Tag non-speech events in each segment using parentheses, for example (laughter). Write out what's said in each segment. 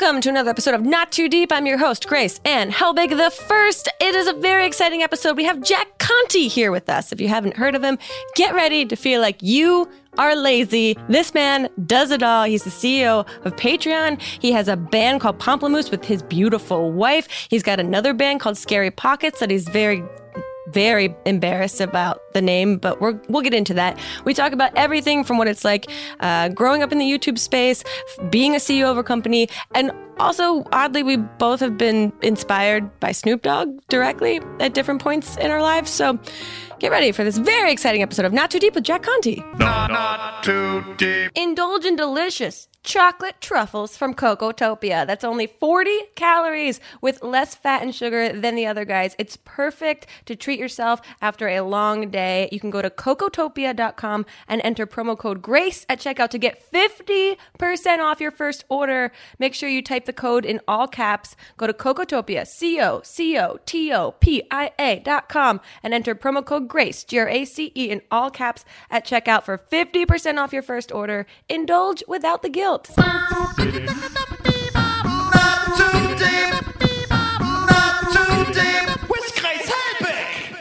Welcome to another episode of Not Too Deep. I'm your host, Grace and Helbig the First. It is a very exciting episode. We have Jack Conte here with us. If you haven't heard of him, get ready to feel like you are lazy. This man does it all. He's the CEO of Patreon. He has a band called Pomplamoose with his beautiful wife. He's got another band called Scary Pockets that he's very very embarrassed about the name, but we're, we'll get into that. We talk about everything from what it's like uh, growing up in the YouTube space, being a CEO of a company, and also, oddly, we both have been inspired by Snoop Dogg directly at different points in our lives. So get ready for this very exciting episode of Not Too Deep with Jack Conte. Not, not too deep. Indulge in delicious chocolate truffles from Cocotopia. That's only 40 calories with less fat and sugar than the other guys. It's perfect to treat yourself after a long day. You can go to cocotopia.com and enter promo code GRACE at checkout to get 50% off your first order. Make sure you type the code in all caps. Go to Cocotopia, C O C O T O P I A dot and enter promo code GRACE, G R A C E, in all caps at checkout for 50% off your first order. Indulge without the guilt. Not too deep. Not too deep. With Grace Helbig.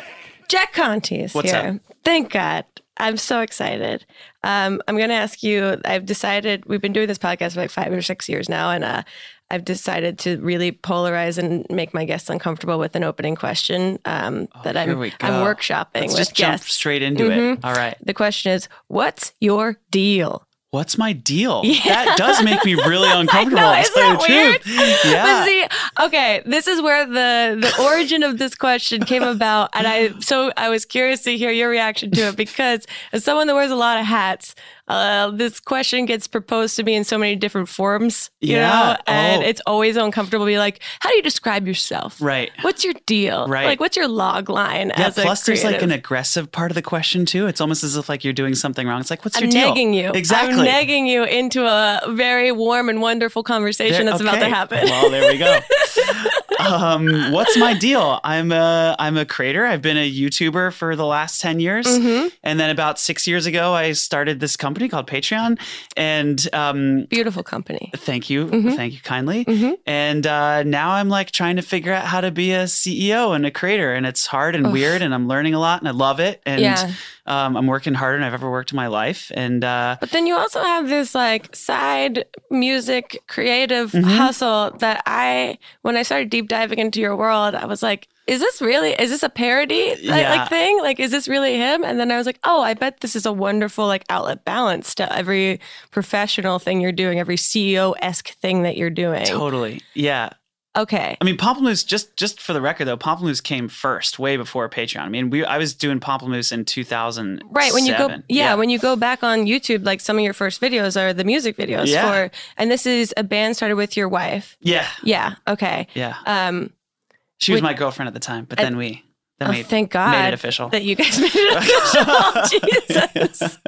Jack Conte is What's here. Thank God. I'm so excited. Um, I'm going to ask you. I've decided we've been doing this podcast for like five or six years now, and uh, I've decided to really polarize and make my guests uncomfortable with an opening question um, that Oh, here I'm I'm workshopping Let's with just jump straight into Mhm. it. All right. The question is, what's your deal? What's my deal? Yeah. That does make me really (laughs) uncomfortable. know, isn't that weird? truth. (laughs) Yeah. See, okay, this is where the the origin of this question came about, and I so I was curious to hear your reaction to it because as someone that wears a lot of hats, uh, this question gets proposed to me in so many different forms, you Yeah. know, and Oh. it's always uncomfortable to be like, how do you describe yourself? Right. What's your deal? Right. Like, what's your log line Yeah, as a plus there's like an aggressive part of the question too. It's almost as if like you're doing something wrong. It's like, what's I'm your deal? negging you. Exactly. I'm negging you into a very warm and wonderful conversation There- that's about to happen. Well, there we go. (laughs) um, what's my deal? I'm a I'm a creator. I've been a YouTuber for the last ten years, Mhm. and then about six years ago, I started this company called Patreon. And um, Beautiful company. thank you, Mhm. thank you kindly. Mhm. And uh, now I'm like trying to figure out how to be a CEO and a creator, and it's hard and Oof. weird, and I'm learning a lot, and I love it. And Yeah. um, I'm working harder than I've ever worked in my life. And uh, But then you also have this like side music creative Mhm. hustle that I, when I started deep diving into your world, I was like, is this really, is this a parody like, Yeah. like thing? Like, is this really him? And then I was like, oh, I bet this is a wonderful like outlet balance to every professional thing you're doing, every CEO esque thing that you're doing. totally, yeah. Okay. I mean, Pomplamoose. Just just for the record, though, Pomplamoose came first, way before Patreon. I mean, we I was doing Pomplamoose in 2000. Right when you go, yeah, when you go back on YouTube, like some of your first videos are the music videos Yeah. for, and this is a band started with your wife. yeah, Yeah. Okay. yeah. Um, She was Would- my girlfriend at the time, but I- then we then oh, we thank God made it official. that you guys (laughs) made it official. Jesus. (laughs)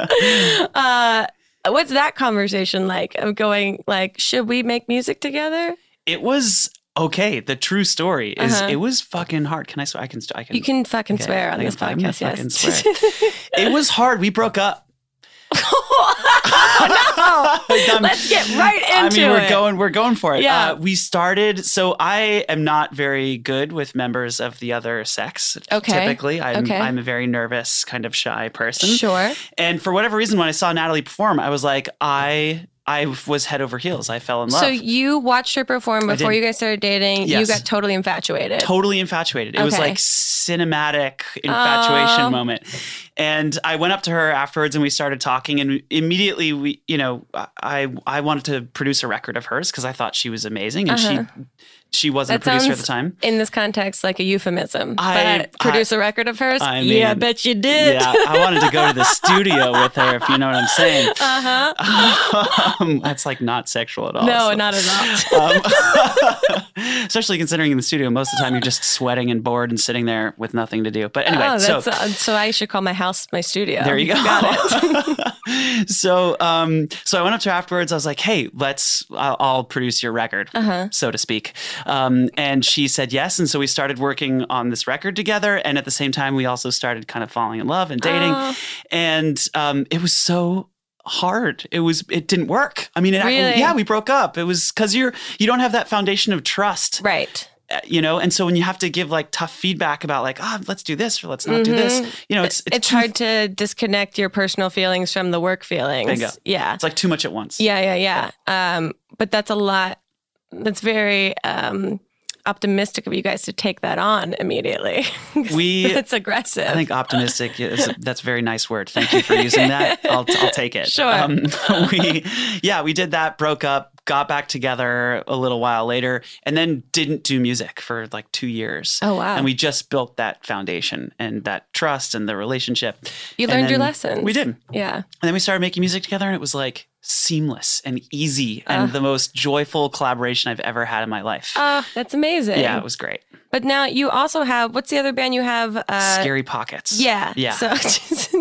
Uh, what's that conversation like of going like, should we make music together? it was okay. The true story is Uh-huh. it was fucking hard. Can I swear? I can. I can. You can fucking Okay, swear on this can- I'm gonna podcast. Yes. (laughs) It was hard. We broke up. (laughs) oh, no. Let's get right into it. I mean, we're it. going, we're going for it. Yeah. Uh, we started. So I am not very good with members of the other sex. Okay. Typically, I'm, Okay. I'm a very nervous, kind of shy person. Sure. And for whatever reason, when I saw Nataly perform, I was like, I, I was head over heels. I fell in love. So you watched her perform before you guys started dating. You got totally infatuated. totally infatuated. It was like cinematic infatuation moment. And I went up to her afterwards and we started talking and immediately we, you know, I I wanted to produce a record of hers because I thought she was amazing and Uh-huh. she she wasn't That a producer at the time. In this context, like a euphemism. I- but produce a record of hers. I yeah, I bet you did. Yeah, I wanted to go to the (laughs) studio with her if you know what I'm saying. Uh huh. Um, that's like not sexual at all. No, so- not at all. um, (laughs) (laughs) especially considering in the studio, most of the time you're just sweating and bored and sitting there with nothing to do. But anyway, oh, so uh, so I should call my house my studio. there you go. Got it. so, um, so I went up to her afterwards. I was like, "Hey, let's. I'll, I'll produce your record, Uh-huh. so to speak." Um, and she said yes, and so we started working on this record together. And at the same time, we also started kind of falling in love and dating. Oh. And um, it was so hard. It was it didn't work. I mean, it, Really? yeah, we broke up. It was because you're you don't have that foundation of trust, Right. uh, you know. And so when you have to give like tough feedback about like, ah, let's do this or let's not do this, you know, it's Mm-hmm. It's, too- hard to disconnect your personal feelings from the work feelings. Bingo. Yeah. It's like too much at once. Yeah, yeah, yeah. Um, but that's a lot. That's very um, optimistic of you guys to take that on immediately. (laughs) We- it's aggressive. I think optimistic is that's a very nice word. Thank you for using that. I'll, I'll take it. Um, Sure. (laughs) we, yeah, we did that, broke up, got back together a little while later, and then didn't do music for like two years. Oh, wow. And we just built that foundation and that trust and the relationship. You learned your then lessons. We did. Yeah. And then we started making music together, and it was like seamless and easy and the most joyful collaboration I've ever had in my life. Oh, that's amazing. yeah, it was great. But now you also have what's the other band you have? Uh, Scary Pockets. Yeah. Yeah. So, (laughs)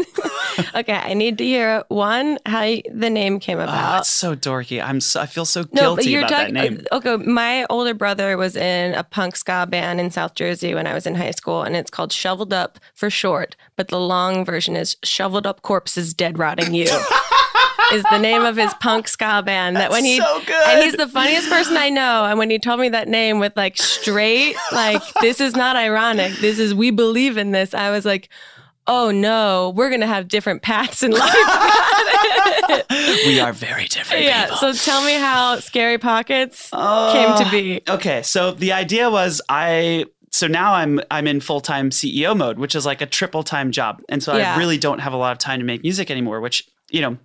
(laughs) okay, I need to hear one how the name came Oh, about. it's so dorky. I'm so, I feel so no, but guilty you're about talking. that name. Okay, my older brother was in a punk ska band in South Jersey when I was in high school, and it's called Shoveled Up for short. But the long version is Shoveled Up Corpses Dead Rotting You. (laughs) is the name of his punk ska band. That when he so good. and he's the funniest person I know. And when he told me that name with like straight, like this is not ironic. This is we believe in this. I was like, oh no, we're gonna have different paths in life. (laughs) we are very different yeah. people. So tell me how Scary Pockets Oh. came to be. Oh, okay, so the idea was I so now I'm I'm in full time CEO mode, which is like a triple time job, and so Yeah. I really don't have a lot of time to make music anymore. Which you know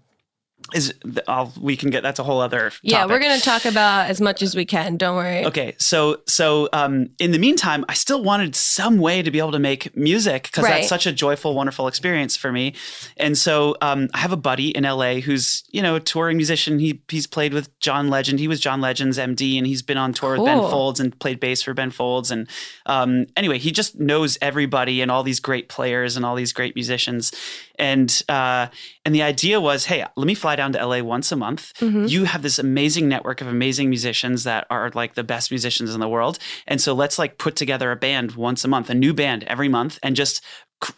is I'll, we can get that's a whole other Yeah, we're gonna talk about as much as we can. Don't worry. Okay, so so um, in the meantime, I still wanted some way to be able to make music because Right. that's such a joyful, wonderful experience for me. And so um, I have a buddy in LA who's you know a touring musician. He he's played with John Legend. He was John Legend's MD, and he's been on tour with Ben Folds and played bass for Ben Folds. And um, anyway, he just knows everybody and all these great players and all these great musicians. And uh, and the idea was, hey, let me fly down to LA once a month. Mm-hmm. You have this amazing network of amazing musicians that are like the best musicians in the world. And so let's like put together a band once a month, a new band every month, and just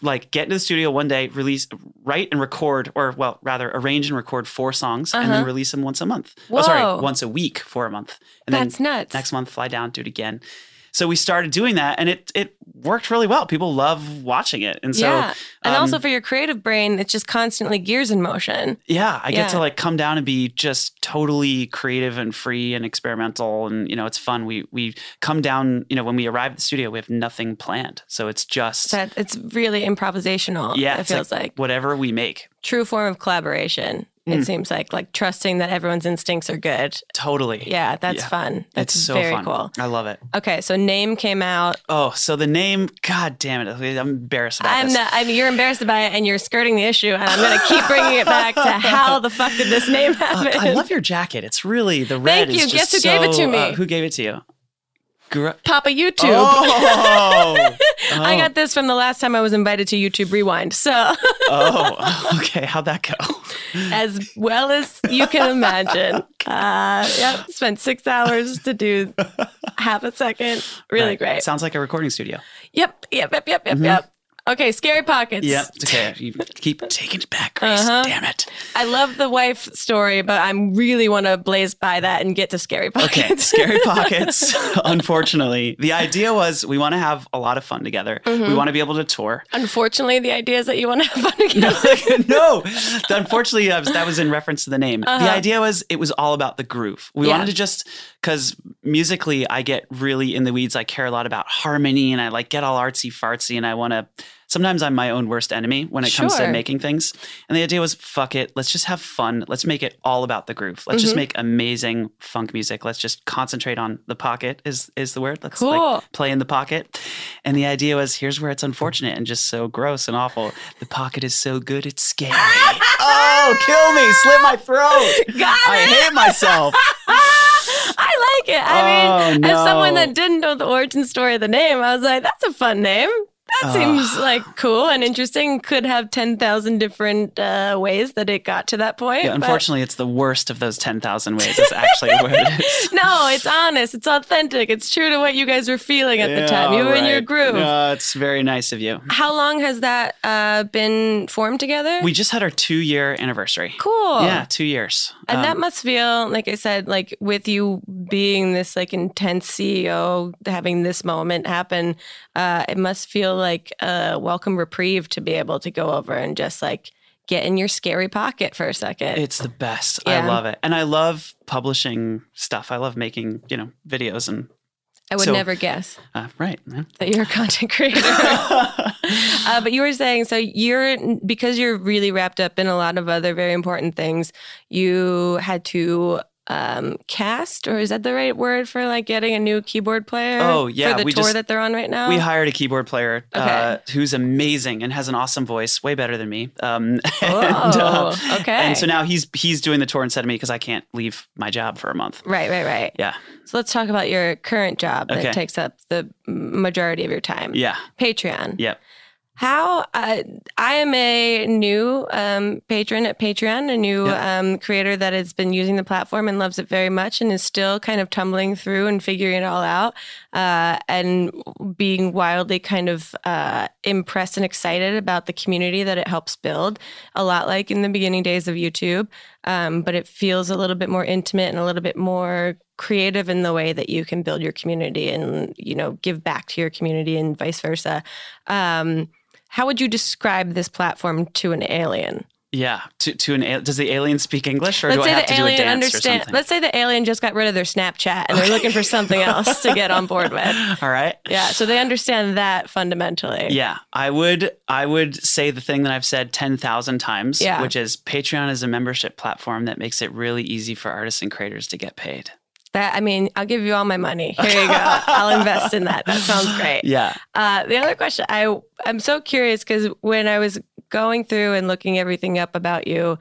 like get into the studio one day, release, write and record, or well, rather arrange and record four songs, and then release them once a month. Oh, Uh-huh. Whoa. sorry, once a week for a month. And That's then nuts. next month fly down, do it again. So we started doing that, and it it worked really well. People love watching it, and so yeah. And um, also for your creative brain, it's just constantly gears in motion. yeah, I Yeah. get to like come down and be just totally creative and free and experimental, and you know it's fun. We we come down, you know, when we arrive at the studio, we have nothing planned, so it's just That it's really improvisational. yeah, it feels like, whatever we make. true form of collaboration. Mm. It seems like like trusting that everyone's instincts are good. Totally, Yeah, that's Yeah. fun. That's it's so very fun. cool. I love it. Okay, so name came out. Oh, so the name, god damn it, I'm embarrassed about I'm this. not. I mean, you're embarrassed about it, and you're skirting the issue. And I'm going to keep bringing it back to (laughs) how the fuck did this name Uh, happen? I love your jacket. It's really the red. Thank you. Guess who gave it to me? uh, who gave it to you? Gr- Papa YouTube. Oh, (laughs) I got this from the last time I was invited to YouTube Rewind. So, oh, (laughs) okay. How'd that go? (laughs) as well as you can imagine, uh, yep, spent six hours to do half a second. Really Right. great. Sounds like a recording studio. Yep, yep, yep, yep, yep, yep. Okay, scary pockets. Yep. it's okay. You keep taking it back, Grace. Uh-huh. Damn it. I love the wife story, but I really want to blaze by that and get to scary pockets. Okay, scary pockets. (laughs) Unfortunately, the idea was we want to have a lot of fun together. Mm-hmm. We want to be able to tour. Unfortunately, the idea is that you want to have fun (laughs) together. (laughs) no, unfortunately, that was, that was in reference to the name. The idea was it was all about the groove. We Uh-huh. Yeah. wanted to just because musically, I get really in the weeds. I care a lot about harmony, and I like get all artsy fartsy, and I want to. Sometimes I'm my own worst enemy when it comes to making things. And the idea was, fuck it, let's just have fun. Let's make it all about the groove. Let's just Mm-hmm. make amazing funk music. Let's just concentrate on the pocket. Is is the word? Let's Cool. like play in the pocket. And the idea was, here's where it's unfortunate and just so gross and awful. The pocket is so good, it's scary. (laughs) oh, kill me, slit my throat. Got I it. hate myself. (laughs) I like it. I mean, Oh, as someone that didn't know the origin story of the name, I was like, that's a fun name. That seems like cool and interesting. Could have 10,000 different uh, ways that it got to that point. Yeah, but- unfortunately, it's the worst of those 10,000 ways. Is actually what it is. (laughs) no, it's honest. It's authentic. It's true to what you guys were feeling at the time. You Yeah, were in your right. groove. No, it's very nice of you. How long has that uh, been formed together? We just had our two year anniversary. cool. Yeah, two years. And that Um, must feel, like I said, like with you being this like intense CEO, having this moment happen, uh, it must feel like a welcome reprieve to be able to go over and just like get in your scary pocket for a second. it's the best. Yeah. I love it. And I love publishing stuff. I love making, you know, videos and, I would so- never guess uh, right. that you're a content (laughs) creator. uh, but you were saying, so you're, because you're really wrapped up in a lot of other very important things, you had to um, cast, or is that the right word for like getting a new keyboard player? Oh, yeah, For the we tour just- that they're on right now? We hired a keyboard player uh, who's amazing and has an awesome voice, way better than me. Um, (laughs) Oh, and, uh, okay. And so now he's he's doing the tour instead of me because I can't leave my job for a month. Right, right, right. Yeah, So let's talk about your current job that takes up the majority of your time. yeah, Patreon. yeah. How uh, I am a new um, patron at Patreon, a new um, creator that has been using the platform and loves it very much, and is still kind of tumbling through and figuring it all out, uh, and being wildly kind of uh, impressed and excited about the community that it helps build. A lot like in the beginning days of YouTube, um, but it feels a little bit more intimate and a little bit more creative in the way that you can build your community and you know give back to your community and vice versa. How would you describe this platform to an alien? Yeah, to to an does the alien speak English or Let's do I have the to do a alien dance or understand. something? Let's say the alien just got rid of their Snapchat and they're looking for (laughs) something else to get on board with. (laughs) All right. Yeah, so they understand that fundamentally. Yeah, I would I would say the thing that I've said 10,000 times, Yeah. which is Patreon is a membership platform that makes it really easy for artists and creators to get paid. That I mean, I'll give you all my money. Here you go. I'll invest in that. That sounds great. Yeah. Uh, the other question I I'm so curious because when I was going through and looking everything up about you,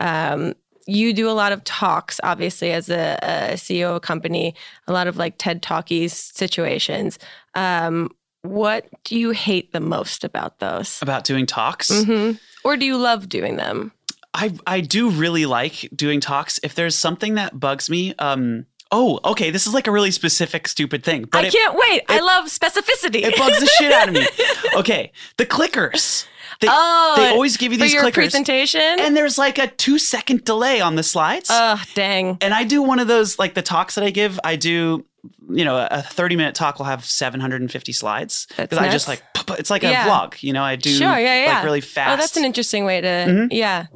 um, you do a lot of talks, obviously as a, a CEO of a company, a lot of like TED Talkies situations. Um, what do you hate the most about those? About doing talks. hmm Or do you love doing them? I I do really like doing talks. If there's something that bugs me, um oh, okay, this is like a really specific stupid thing, but I it, can't wait. I love specificity. it bugs the shit out of me. (laughs) Okay, the clickers. They, oh, they always give you for these your clickers, presentation. and there's like a two second delay on the slides. oh, dang. and I do one of those like the talks that I give. I do, you know, a 30 minute talk will have 750 slides because I just like it's like Yeah. a vlog. You know, I do Sure, yeah, yeah. like really fast. Oh, that's an interesting way to, Mhm. yeah.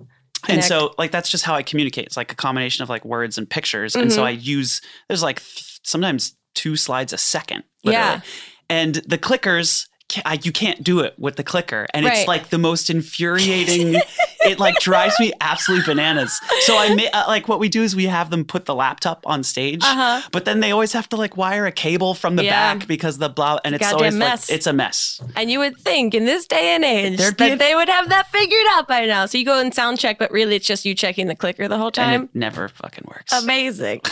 And so like that's just how I communicate. It's like a combination of like words and pictures. And so Mhm. I use there's like th- sometimes two slides a second. Literally. Yeah. And the clickers. I, you can't do it with the clicker, and Right. it's like the most infuriating. (laughs) it like drives me absolutely bananas. So I ma- uh, like what we do is we have them put the laptop on stage, Uh-huh. but then they always have to like wire a cable from the Yeah. back because the blah, and it's Goddamn always mess. like it's a mess. And you would think in this day and age There'd that a- they would have that figured out by now. So you go and sound check, but really it's just you checking the clicker the whole time. And it never fucking works. Amazing. (laughs)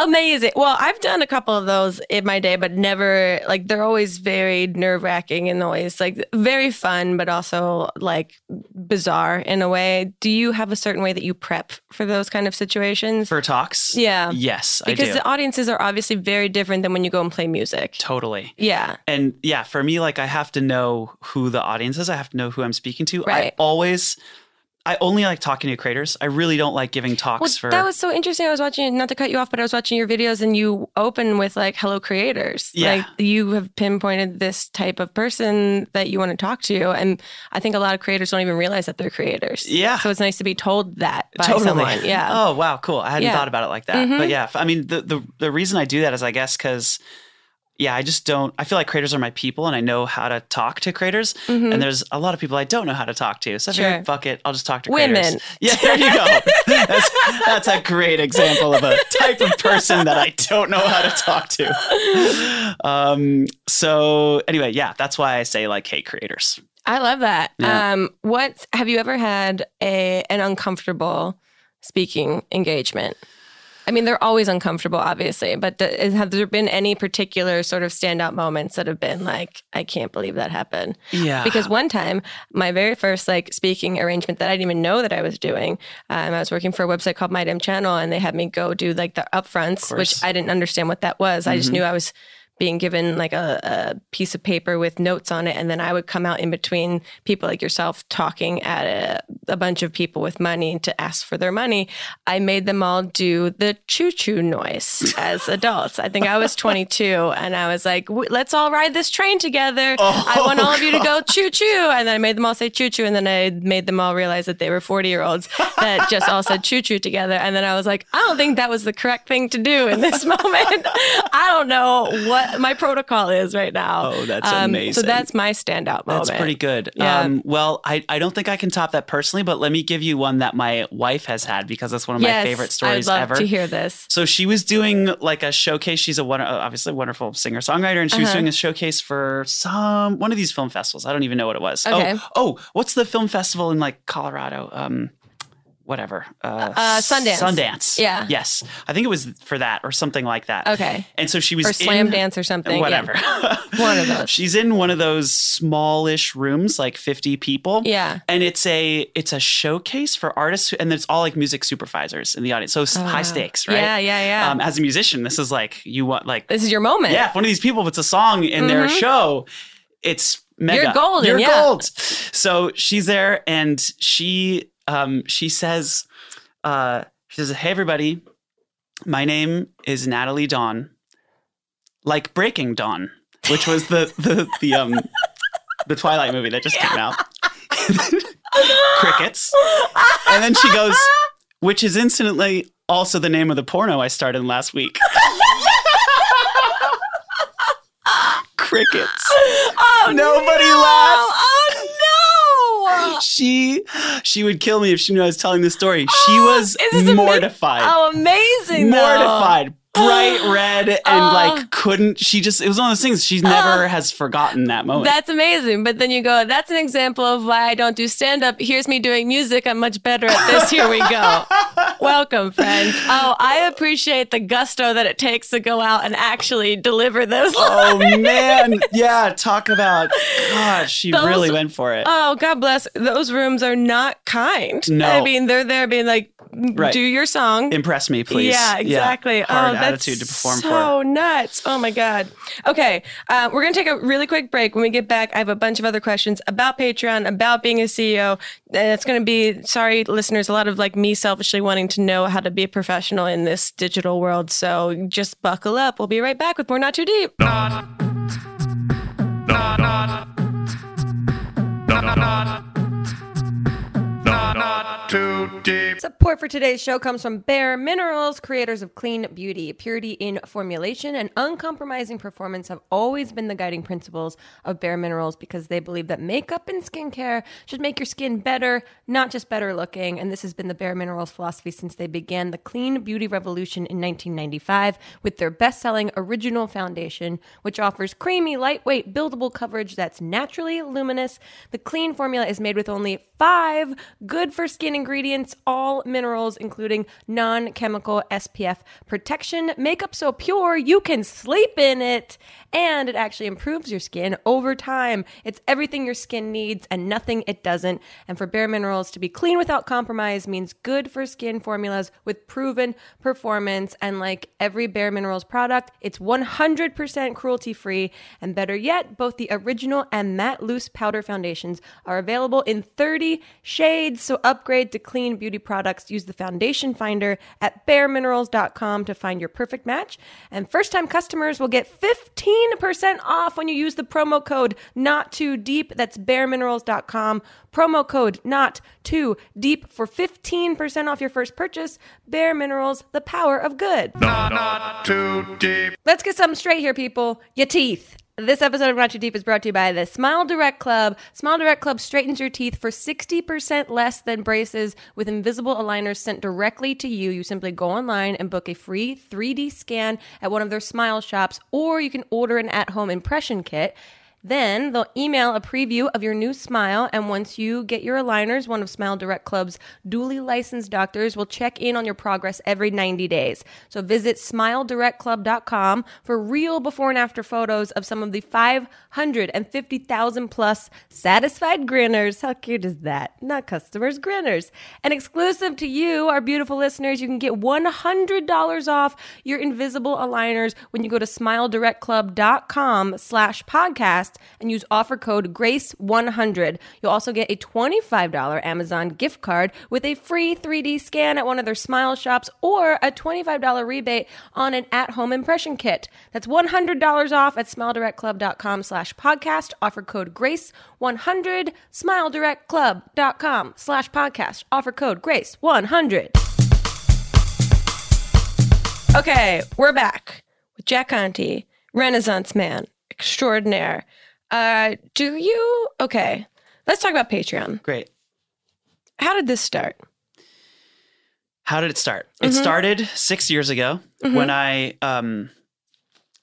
Amazing. Well, I've done a couple of those in my day, but never like they're always very nerve wracking and always like very fun, but also like bizarre in a way. Do you have a certain way that you prep for those kind of situations? For talks, yeah. yes, I Because the audiences are obviously very different than when you go and play music. totally. Yeah. And yeah, for me, like I have to know who the audience is. I have to know who I'm speaking to. I Right. always, I only like talking to creators. I really don't like giving talks Well, for. that was so interesting. I was watching, not to cut you off, but I was watching your videos and you open with like, hello, creators. Yeah. Like you have pinpointed this type of person that you want to talk to. And I think a lot of creators don't even realize that they're creators. Yeah. So it's nice to be told that by totally. someone. Yeah. Oh wow, cool. I hadn't Yeah. thought about it like that. Mhm. But yeah, I mean, the the the reason I do that is I guess because. Yeah, I just don't. I feel like creators are my people, and I know how to talk to creators. Mhm. And there's a lot of people I don't know how to talk to. So I Sure. figured, fuck it, I'll just talk to Women. creators. Yeah, there you go. (laughs) that's, that's a great example of a type of person that I don't know how to talk to. Um, so anyway, yeah, that's why I say like, hey, creators. I love that. Yeah. Um, what have you ever had a an uncomfortable speaking engagement? I mean, they're always uncomfortable, obviously, but th- have there been any particular sort of standout moments that have been like, I can't believe that happened? Yeah. Because one time, my very first like speaking arrangement that I didn't even know that I was doing, um, I was working for a website called My Damn Channel, and they had me go do like the upfronts, which I didn't understand what that was. I just knew I was being given like a, a piece of paper with notes on it, and then I would come out in between people like yourself talking at a, a bunch of people with money to ask for their money. I made them all do the choo choo noise (laughs) as adults. I think I was 22, and I was like, "Let's all ride this train together. Oh, I want all of you to go choo choo," and then I made them all say choo choo, and then I made them all realize that they were 40 year olds that just all said choo choo together, and then I was like, "I don't think that was the correct thing to do in this (laughs) moment. I don't know what (laughs) my protocol is right now." Oh, that's So amazing. So that's my standout moment. That's pretty good. Yeah. Um, well, I, I don't think I can top that personally, but let me give you one that my wife has had because that's one of my favorite stories I'd love ever. to hear this. So she was doing like a showcase. She's a one, obviously a wonderful singer songwriter, and she was Uh-huh. doing a showcase for some one of these film festivals. I don't even know what it was. Okay. Oh, oh, what's the film festival in like Colorado? Um, whatever. Uh, Uh, Sundance. Sundance. Yeah. Yes, I think it was for that or something like that. Okay. And so she was Or slam in- dance or something. yeah. Whatever. (laughs) One of those. (laughs) She's in one of those smallish rooms, like 50 people. Yeah. And it's a it's a showcase for artists, who, and it's all like music supervisors in the audience. So Oh, high stakes, right? Yeah, yeah, yeah. Um, as a musician, this is like you want like this is your moment. yeah, if one of these people puts a song in their show, it's mega. You're golden, You're yeah. gold. So she's there, and she um she says, uh, she says, "Hey everybody, my name is Nataly Dawn, like Breaking Dawn, which was the the the um the Twilight movie that just came out." (laughs) Crickets, and then she goes, which is incidentally also the name of the porno I started last week. (laughs) Crickets. Oh, Nobody no. laughs. Oh! (laughs) She she would kill me if she knew I was telling this story. She Oh, was is this ama- mortified. Oh, amazing! though. mortified. Bright (gasps) red and Oh. like uh. couldn't she just it was one of those things she never uh. has forgotten that moment. That's amazing. But then you go, that's an example of why I don't do stand up. Here's me doing music. I'm much better at this. Here we go. (laughs) Welcome, friends. Oh, I appreciate the gusto that it takes to go out and actually deliver those oh lines. man. Yeah, talk about (laughs) God, she Those- really went for it. Oh, God bless. Those rooms are not kind. No. I mean, they're there being like, Right. do your song. Impress me, please. Yeah, exactly. Hard oh, that's attitude to perform for. so nuts. Oh my god. Okay, uh, we're gonna take a really quick break. When we get back, I have a bunch of other questions about Patreon, about being a CEO. And it's gonna be sorry, listeners, a lot of like me selfishly wanting to know how to be a professional in this digital world. So just buckle up. We'll be right back with more Not Too Deep. Not. Not. Deep. Support for today's show comes from Bare Minerals, creators of clean beauty. Purity in formulation and uncompromising performance have always been the guiding principles of Bare Minerals because they believe that makeup and skincare should make your skin better, not just better looking. And this has been the Bare Minerals philosophy since they began the clean beauty revolution in 1995 with their best selling original foundation, which offers creamy, lightweight, buildable coverage that's naturally luminous. The clean formula is made with only five good for skin ingredients, all minerals, including non chemical SPF protection, makeup so pure you can sleep in it, and it actually improves your skin over time. It's everything your skin needs and nothing it doesn't. And for Bare Minerals to be clean without compromise means good for skin formulas with proven performance. And like every Bare Minerals product, it's 100% cruelty free. And better yet, both the original and matte loose powder foundations are available in 30 shades. So upgrade to clean beauty products. Use the foundation finder at bareminerals.com to find your perfect match. And first time customers will get 15% off when you use the promo code not too deep. That's bareminerals.com. Promo code not too deep for 15% off your first purchase. Bare Minerals, the power of good. Not. Not too deep. Let's get something straight here, people. Your teeth. This episode of Not Too Deep is brought to you by the Smile Direct Club. Smile Direct Club straightens your teeth for 60% less than braces with invisible aligners sent directly to you. You simply go online and book a free 3D scan at one of their smile shops, or you can order an at home impression kit. Then they'll email a preview of your new smile, and once you get your aligners, one of Smile Direct Club's duly licensed doctors will check in on your progress every 90 days. So visit smiledirectclub.com for real before and after photos of some of the 550,000 plus satisfied grinners. How cute is that? Not customers, grinners. And exclusive to you, our beautiful listeners, you can get $100 off your invisible aligners when you go to smiledirectclub.com slash podcast and use offer code GRACE100. You'll also get a $25 Amazon gift card with a free 3D scan at one of their smile shops or a $25 rebate on an at-home impression kit. That's $100 off at smiledirectclub.com slash podcast. Offer code GRACE100. Smiledirectclub.com slash podcast. Offer code GRACE100. Okay, we're back with Jack Conte, Renaissance man extraordinaire. Uh, do you? Okay, let's talk about Patreon. Great. How did this start? How did it start? Mm-hmm. It started six years ago when I, um,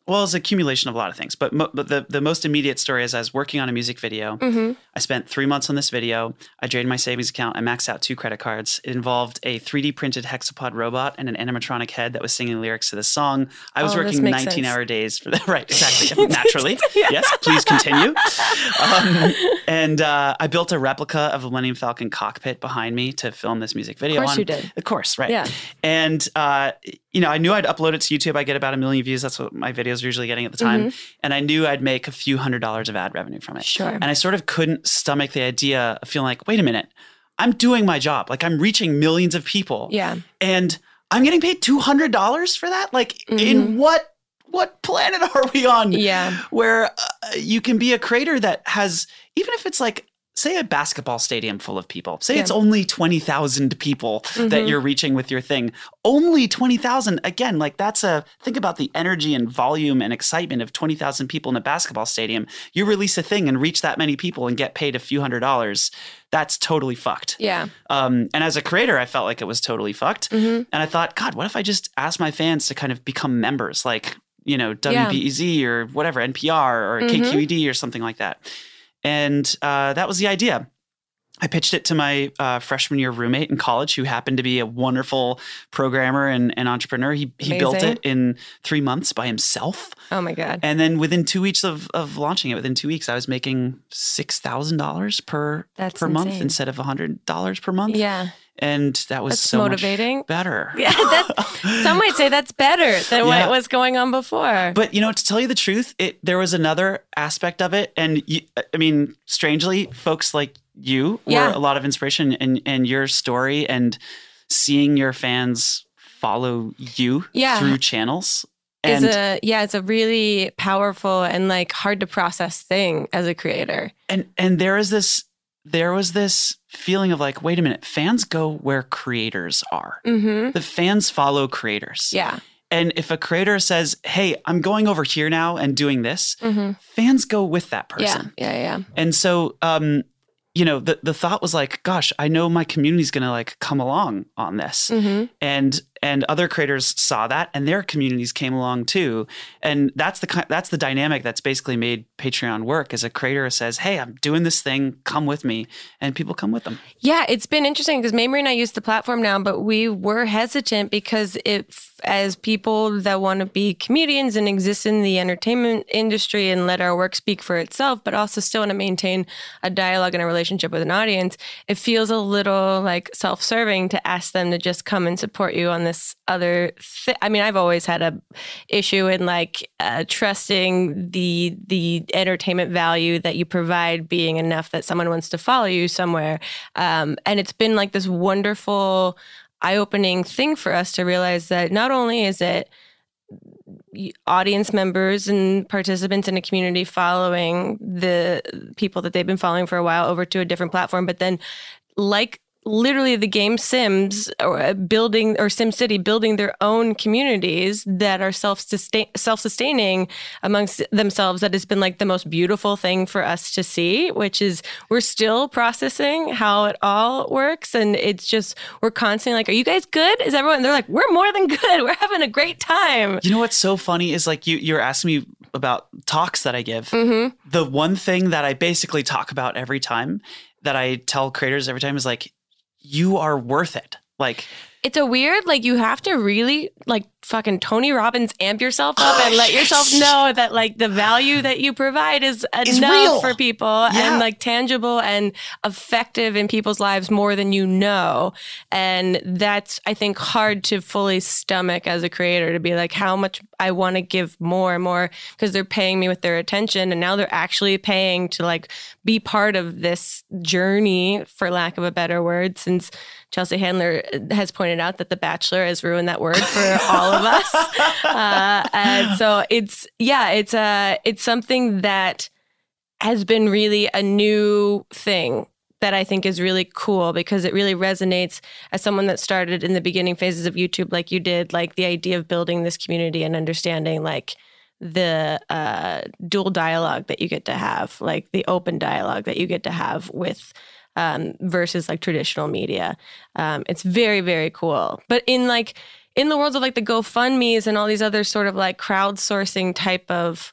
well, it's accumulation of a lot of things, but, mo- but the, the most immediate story is I was working on a music video. Mm-hmm. I spent three months on this video. I drained my savings account. I maxed out two credit cards. It involved a 3D printed hexapod robot and an animatronic head that was singing lyrics to this song. I was Oh, working 19 sense. hour days for that. (laughs) Right, exactly. (laughs) Naturally. (laughs) Yes, please continue. Um, and uh, I built a replica of a Millennium Falcon cockpit behind me to film this music video. Of course on. you did. Of course, right. Yeah. And uh, you know, I knew I'd upload it to YouTube. I get about a million views. That's what my videos were usually getting at the time. And I knew I'd make a few hundred dollars of ad revenue from it. Sure. And I sort of couldn't stomach the idea of feeling like, wait a minute, I'm doing my job. Like I'm reaching millions of people. Yeah. And I'm getting paid two hundred dollars for that. Like in what what planet (laughs) are we on? Yeah. Where uh, you can be a creator that has even if it's like say a basketball stadium full of people. Say it's only 20,000 people that you're reaching with your thing. Only 20,000 again, like that's a think about the energy and volume and excitement of 20,000 people in a basketball stadium. You release a thing and reach that many people and get paid a few hundred dollars. That's totally fucked. Yeah. Um, and as a creator, I felt like it was totally fucked. Mm-hmm. And I thought, God, what if I just asked my fans to kind of become members, like you know Yeah. Or whatever, NPR or Mhm. KQED or something like that. And uh, that was the idea. I pitched it to my uh, freshman year roommate in college, who happened to be a wonderful programmer and, and entrepreneur. He he built it in three months by himself. Oh my God. And then within two weeks of, of launching it, within two weeks, I was making six thousand dollars per That's per month instead of hundred dollars per month. Yeah. and that was That's so much motivating. better. (laughs) Yeah. That, some might say that's better than Yeah. what was going on before. But you know, to tell you the truth, it there was another aspect of it, and you, I mean, strangely, folks like you Yeah. were a lot of inspiration, and and your story, and seeing your fans follow you Yeah. through channels, is and a yeah, it's a really powerful and like hard to process thing as a creator. and and there is this there was this feeling of like, wait a minute, fans go where creators are. Mm-hmm. The fans follow creators. Yeah. And if a creator says, "Hey, I'm going over here now and doing this," Mm-hmm. fans go with that Yeah. person. Yeah. Yeah. And so, um, you know, the the thought was like, gosh, I know my community's going to like come along on this, Mm-hmm. and and other creators saw that, and their communities came along too, and that's the that's the dynamic that's basically made Patreon work. As a creator says, hey, I'm doing this thing, come with me, and people come with them. Yeah, it's been interesting because Mamrie and I use the platform now, but we were hesitant because as people that want to be comedians and exist in the entertainment industry and let our work speak for itself, but also still want to maintain a dialogue and a relationship with an audience, it feels a little like self serving to ask them to just come and support you on this other thi- I mean, I've always had a issue in like uh, trusting the the entertainment value that you provide being enough that someone wants to follow you somewhere. Um, and it's been like this wonderful, eye opening thing for us to realize that not only is it audience members and participants in a community following the people that they've been following for a while over to a different platform, but then like literally the game Sims or uh, building or Sim City building their own communities that are self self sustaining amongst themselves. That has been like the most beautiful thing for us to see, which is we're still processing how it all works, and it's just we're constantly like, "Are you guys good? Is everyone?" They're like, "We're more than (laughs) good. We're having a great time." You know what's so funny is like you you're asking me about talks that I give, Mm-hmm. the one thing that I basically talk about every time that I tell creators every time is like, you are worth it. Like, It's a weird, like you have to really like fucking Tony Robbins amp yourself up and let yourself know that like the value that you provide is enough for people Yeah. and like tangible and effective in people's lives more than you know. And that's I think hard to fully stomach as a creator to be like how much I want to give more and more because they're paying me with their attention and now they're actually paying to like be part of this journey for lack of a better word since Chelsea Handler has pointed out that The Bachelor has ruined that word for all of us. (laughs) Uh, and so it's, yeah, it's uh, it's something that has been really a new thing that I think is really cool because it really resonates as someone that started in the beginning phases of YouTube, like you did, like the idea of building this community and understanding like the uh, dual dialogue that you get to have, like the open dialogue that you get to have with um, versus like traditional media. Um, it's very, very cool. But in like in the worlds of like the GoFundMe's and all these other sort of like crowdsourcing type of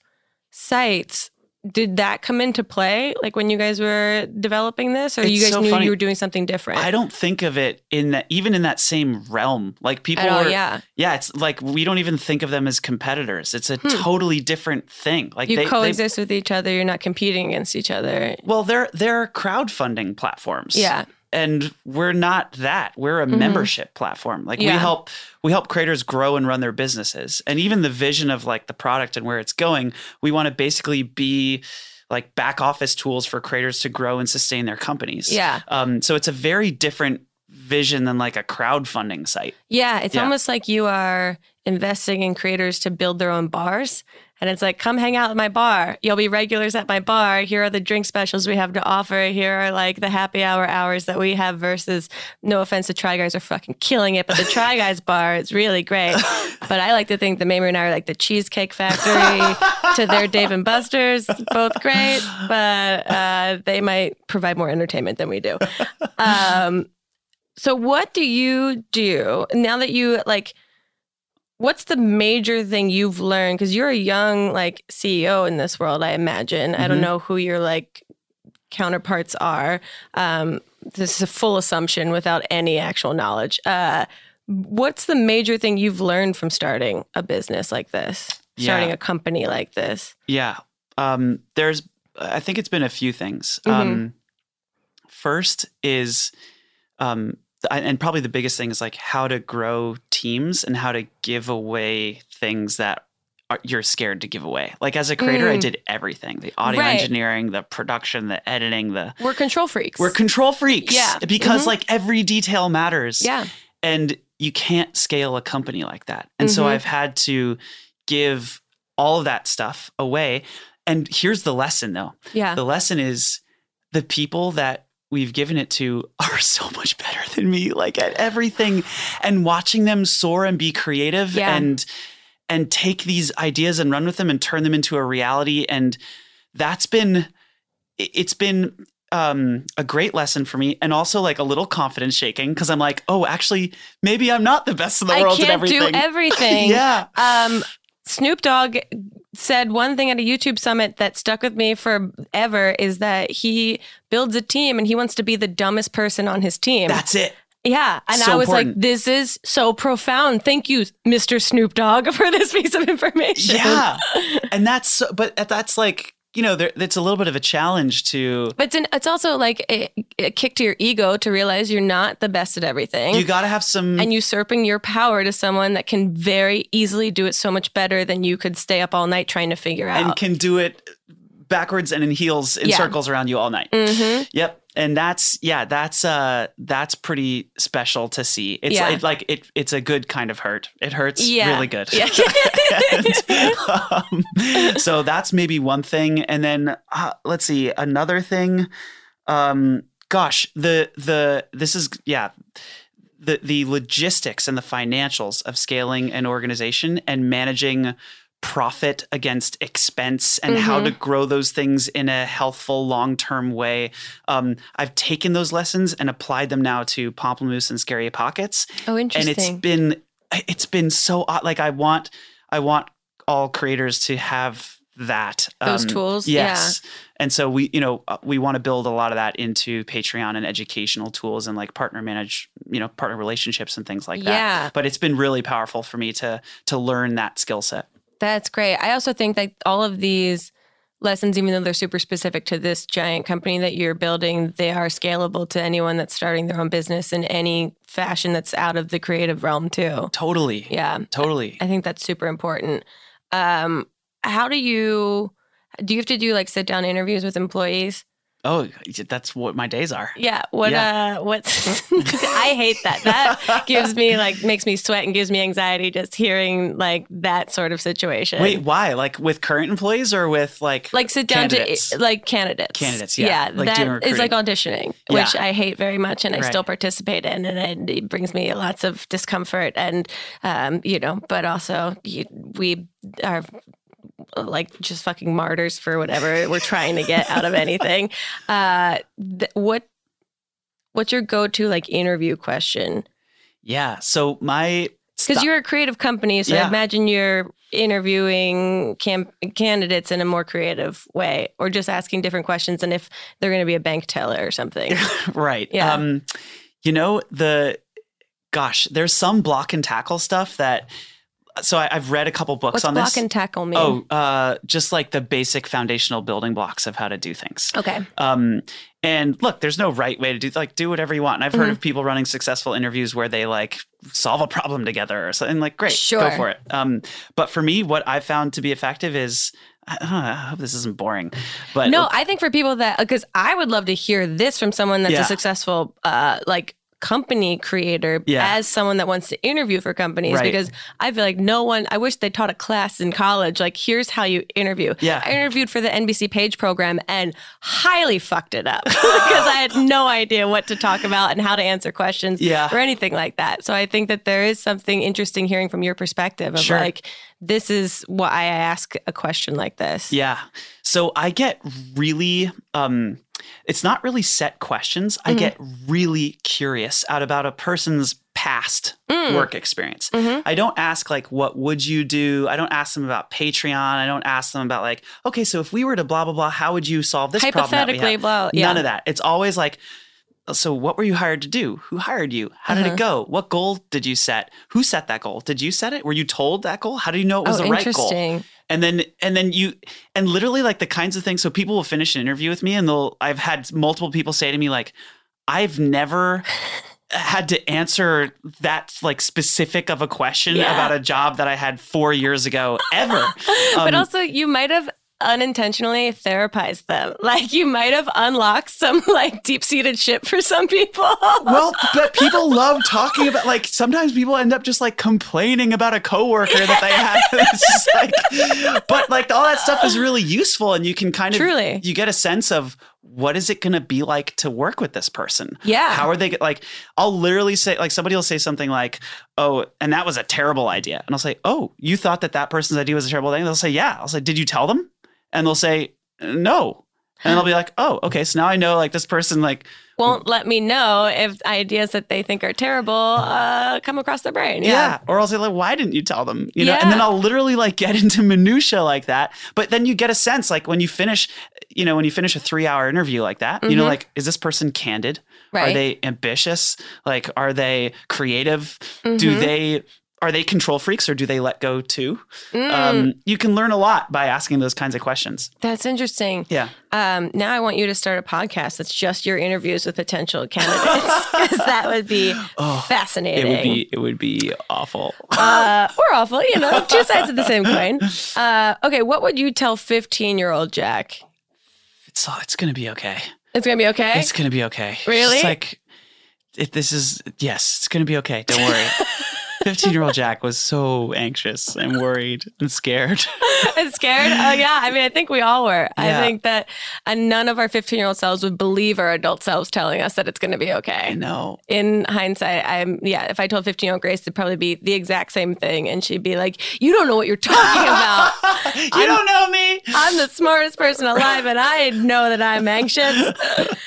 sites, did that come into play like when you guys were developing this, or you guys so knew funny. you were doing something different? I don't think of it in that, even in that same realm. Like people all, are, yeah. yeah, it's like we don't even think of them as competitors. It's a hmm. totally different thing. Like You they, they, coexist with each other. You're not competing against each other. well, they're they're crowdfunding platforms. Yeah. And we're not that. We're a membership platform. Like we help we help creators grow and run their businesses, and even the vision of like the product and where it's going. We want to basically be like back office tools for creators to grow and sustain their companies. Yeah. Um, so it's a very different vision than like a crowdfunding site. Yeah, it's Yeah. almost like you are investing in creators to build their own bars. And it's like, come hang out at my bar. You'll be regulars at my bar. Here are the drink specials we have to offer. Here are like the happy hour hours that we have versus no offense to Try Guys are fucking killing it, but the Try Guys (laughs) bar is really great. But I like to think that Mamrie and I are like the Cheesecake Factory to their Dave and Buster's, both great, but uh, they might provide more entertainment than we do. Um, so what do you do now that you like what's the major thing you've learned because you're a young like CEO in this world I imagine. I don't Mhm. know who your like counterparts are. Um this is a full assumption without any actual knowledge. Uh what's the major thing you've learned from starting a business like this? Starting Yeah. a company like this? Yeah. Um, there's, I think it's been a few things. Mhm. Um, first is, um, and probably the biggest thing is like how to grow teams and how to give away things that are, you're scared to give away. Like as a creator, I Mm. did everything the audio Right. engineering, the production, the editing, the. We're control freaks. We're control freaks. Yeah. Because Mhm. like every detail matters yeah. and you can't scale a company like that. And so Mhm. I've had to give all of that stuff away. And here's the lesson though. Yeah. The lesson is the people that we've given it to (laughs) are so much better than me like at everything and watching them soar and be creative Yeah. and and take these ideas and run with them and turn them into a reality and that's been it- it's been um, a great lesson for me and also like a little confidence shaking because I'm like, oh, actually, maybe I'm not the best in the I world can't at everything. do (laughs) everything. yeah. Um, Snoop Dogg said one thing at a YouTube summit that stuck with me forever is that he builds a team and he wants to be the dumbest person on his team. That's it. yeah. And so I was like, this is so profound. Thank you, Mr. Snoop Dogg, (laughs) for this piece of information. Yeah. and that's, but that's like, you know, there, it's a little bit of a challenge to, But it's, an, it's also like a, a kick to your ego to realize you're not the best at everything. you got to have some, and usurping your power to someone that can very easily do it so much better than you could stay up all night trying to figure out. and can do it backwards and in heels in Yeah. circles around you all night. hmm Yep. And that's yeah, that's uh that's pretty special to see. It's Yeah. like, like it it's a good kind of hurt. It hurts Yeah. really good. Yeah. And, (laughs) (laughs) um, so that's maybe one thing and then uh, let's see another thing um gosh, the the this is yeah, the the logistics and the financials of scaling an organization and managing profit against expense and how Mm-hmm. to grow those things in a healthful long-term way. Um, I've taken those lessons and applied them now to Pomplamoose and Scary Pockets, Oh, interesting. and it's been it's been so odd. Like I want I want all creators to have that Those Um, tools? Yes. And so we, you know, uh, we want to build a lot of that into Patreon and educational tools and like partner manage, you know, partner relationships and things like that. Yeah. But it's been really powerful for me to to learn that skill set. That's great. I also think that all of these lessons, even though they're super specific to this giant company that you're building, they are scalable to anyone that's starting their own business in any fashion that's out of the creative realm too. Totally. Yeah. Totally. I think that's super important. Um, how do you do you have to do like sit down interviews with employees? Oh, that's what my days are. Yeah. What Yeah. uh what's (laughs) I hate that. That gives me like makes me sweat and gives me anxiety just hearing like that sort of situation. Wait, why? Like with current employees or with like like sit down candidates? to like candidates. Candidates, yeah. Like that is like auditioning, which Yeah. I hate very much, and I Right. still participate in, and it, it brings me lots of discomfort, and um, you know, but also you, we are like just fucking martyrs for whatever we're trying to get out of anything. (laughs) Uh, th- what what's your go-to like interview question? Yeah. So my Because you're a creative company, so I imagine you're interviewing cam- candidates in a more creative way, or just asking different questions, and if they're going to be a bank teller or something. (laughs) right. Yeah. Um, you know, the gosh, there's some block and tackle stuff that so I, I've read a couple books What's on block this. and tackle mean? Oh, uh, just like the basic foundational building blocks of how to do things. okay. Um, and look, there's no right way to do like do whatever you want. And I've Mm-hmm. heard of people running successful interviews where they like solve a problem together or something. Like, great, Sure. go for it. Um, but for me, what I've found to be effective is I, know, I hope this isn't boring, but No, I think for people that because I would love to hear this from someone that's Yeah. a successful uh like company creator Yeah. as someone that wants to interview for companies Right. because I feel like no one I wish they taught a class in college like here's how you interview. Yeah. I interviewed for the NBC page program and highly fucked it up (laughs) because I had no idea what to talk about and how to answer questions Yeah. or anything like that. So I think that there is something interesting hearing from your perspective of Sure. like this is why I ask a question like this. Yeah. So I get really um it's not really set questions. I mm-hmm. get really curious out about a person's past mm. work experience. Mm-hmm. I don't ask like what would you do? I don't ask them about Patreon. I don't ask them about like, okay, so if we were to blah blah blah, how would you solve this problem? Hypothetically, have? blah, yeah. None of that. It's always like so what were you hired to do? Who hired you? How did Uh-huh. it mm-hmm. go? What goal did you set? Who set that goal? Did you set it? Were you told that goal? How do you know it was Oh, the right goal? And then and then you and literally like the kinds of things so people will finish an interview with me and they'll i've had multiple people say to me like i've never had to answer that like specific of a question Yeah. about a job that i had four years ago ever (laughs) but Um, also you might have unintentionally therapized them. (laughs) Like you might have unlocked some (laughs) like deep-seated shit for some people. (laughs) well, but people love talking about like sometimes people end up just like complaining about a coworker that they have. it's just like, but like all that stuff is really useful, and you can kind of Truly. you get a sense of what is it going to be like to work with this person. Yeah. how are they like? I'll literally say like somebody will say something like, "Oh, and that was a terrible idea," and I'll say, "Oh, you thought that that person's idea was a terrible thing?" They'll say, "Yeah." I'll say, "Did you tell them?" And they'll say, "No." And I'll be like, "Oh, okay." So now I know like this person like Won't let me know if ideas that they think are terrible uh, come across their brain. Yeah. Yeah. Or I'll say like, why didn't you tell them? You know, Yeah. and then I'll literally like get (laughs) into minutia like that. But then you get a sense like when you finish, you know, when you finish a three hour interview like that, you know, like, is this person candid? Right. Are Mm-hmm. They ambitious? Like, are they creative? Mm-hmm. Do they are they control freaks or do they let go too? Mm. Um, you can learn a lot by asking those kinds of questions. That's interesting. Yeah. Um, now I want you to start a podcast that's just your interviews with potential candidates (laughs) because that would be fascinating. (gasps) Oh, It would be it would be awful. uh, or awful, you know, two sides of the same coin. Uh, okay, what would you tell 15 year old Jack? It's it's gonna be okay. It's gonna be okay. It's gonna be okay. Really? It's like if this is yes, it's gonna be okay. Don't worry. (laughs) Fifteen year old Jack was so anxious and worried and scared. (laughs) and scared. Oh yeah, I mean, I think we all were. I think that uh, none of our 15 year old selves would believe our adult selves telling us that it's going to be okay. know. In hindsight, I'm yeah. If I told 15 year old Grace, it'd probably be the exact same thing, and she'd be like, "You don't know what you're talking about. (laughs) you don't know me. I'm the smartest person alive, and I know that I'm anxious."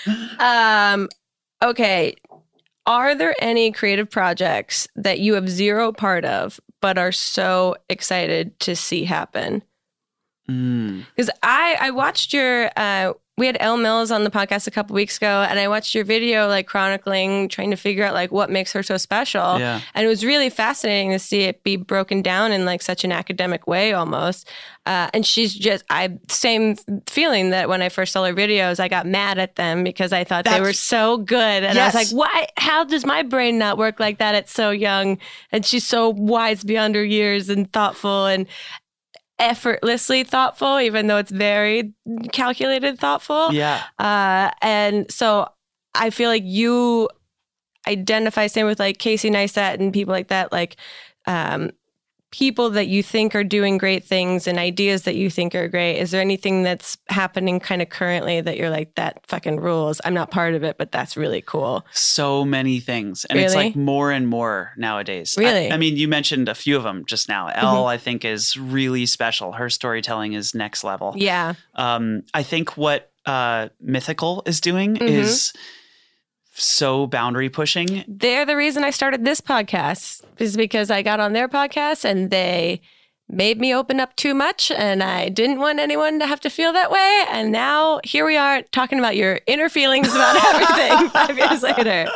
(laughs) um, okay. Are there any creative projects that you have zero part of, but are so excited to see happen? Mm. Because I I watched your uh we had Elle Mills on the podcast a couple weeks ago and I watched your video like chronicling trying to figure out like what makes her so special. Yeah. And it was really fascinating to see it be broken down in like such an academic way almost. Uh, and she's just I same feeling that when I first saw her videos, I got mad at them because I thought they were so good. And I was like, why how does my brain not work like that at so young? And she's so wise beyond her years and thoughtful and effortlessly thoughtful, even though it's very calculated thoughtful. Yeah. Uh, and so I feel like you identify same with like Casey Neistat and people like that, like um, people that you think are doing great things and ideas that you think are great. Is there anything that's happening kind of currently that you're like that fucking rules? I'm not part of it, but that's really cool. So many things. And it's like more and more nowadays. I- Really? I, mean, you mentioned a few of them just now. Elle, I think, is really special. Her storytelling is next level. Yeah. Um, I think what uh, Mythical is doing Mhm. is so boundary pushing. They're the reason I started this podcast is because I got on their podcast and they made me open up too much and I didn't want anyone to have to feel that way. And now here we are talking about your inner feelings about (laughs) everything five years later.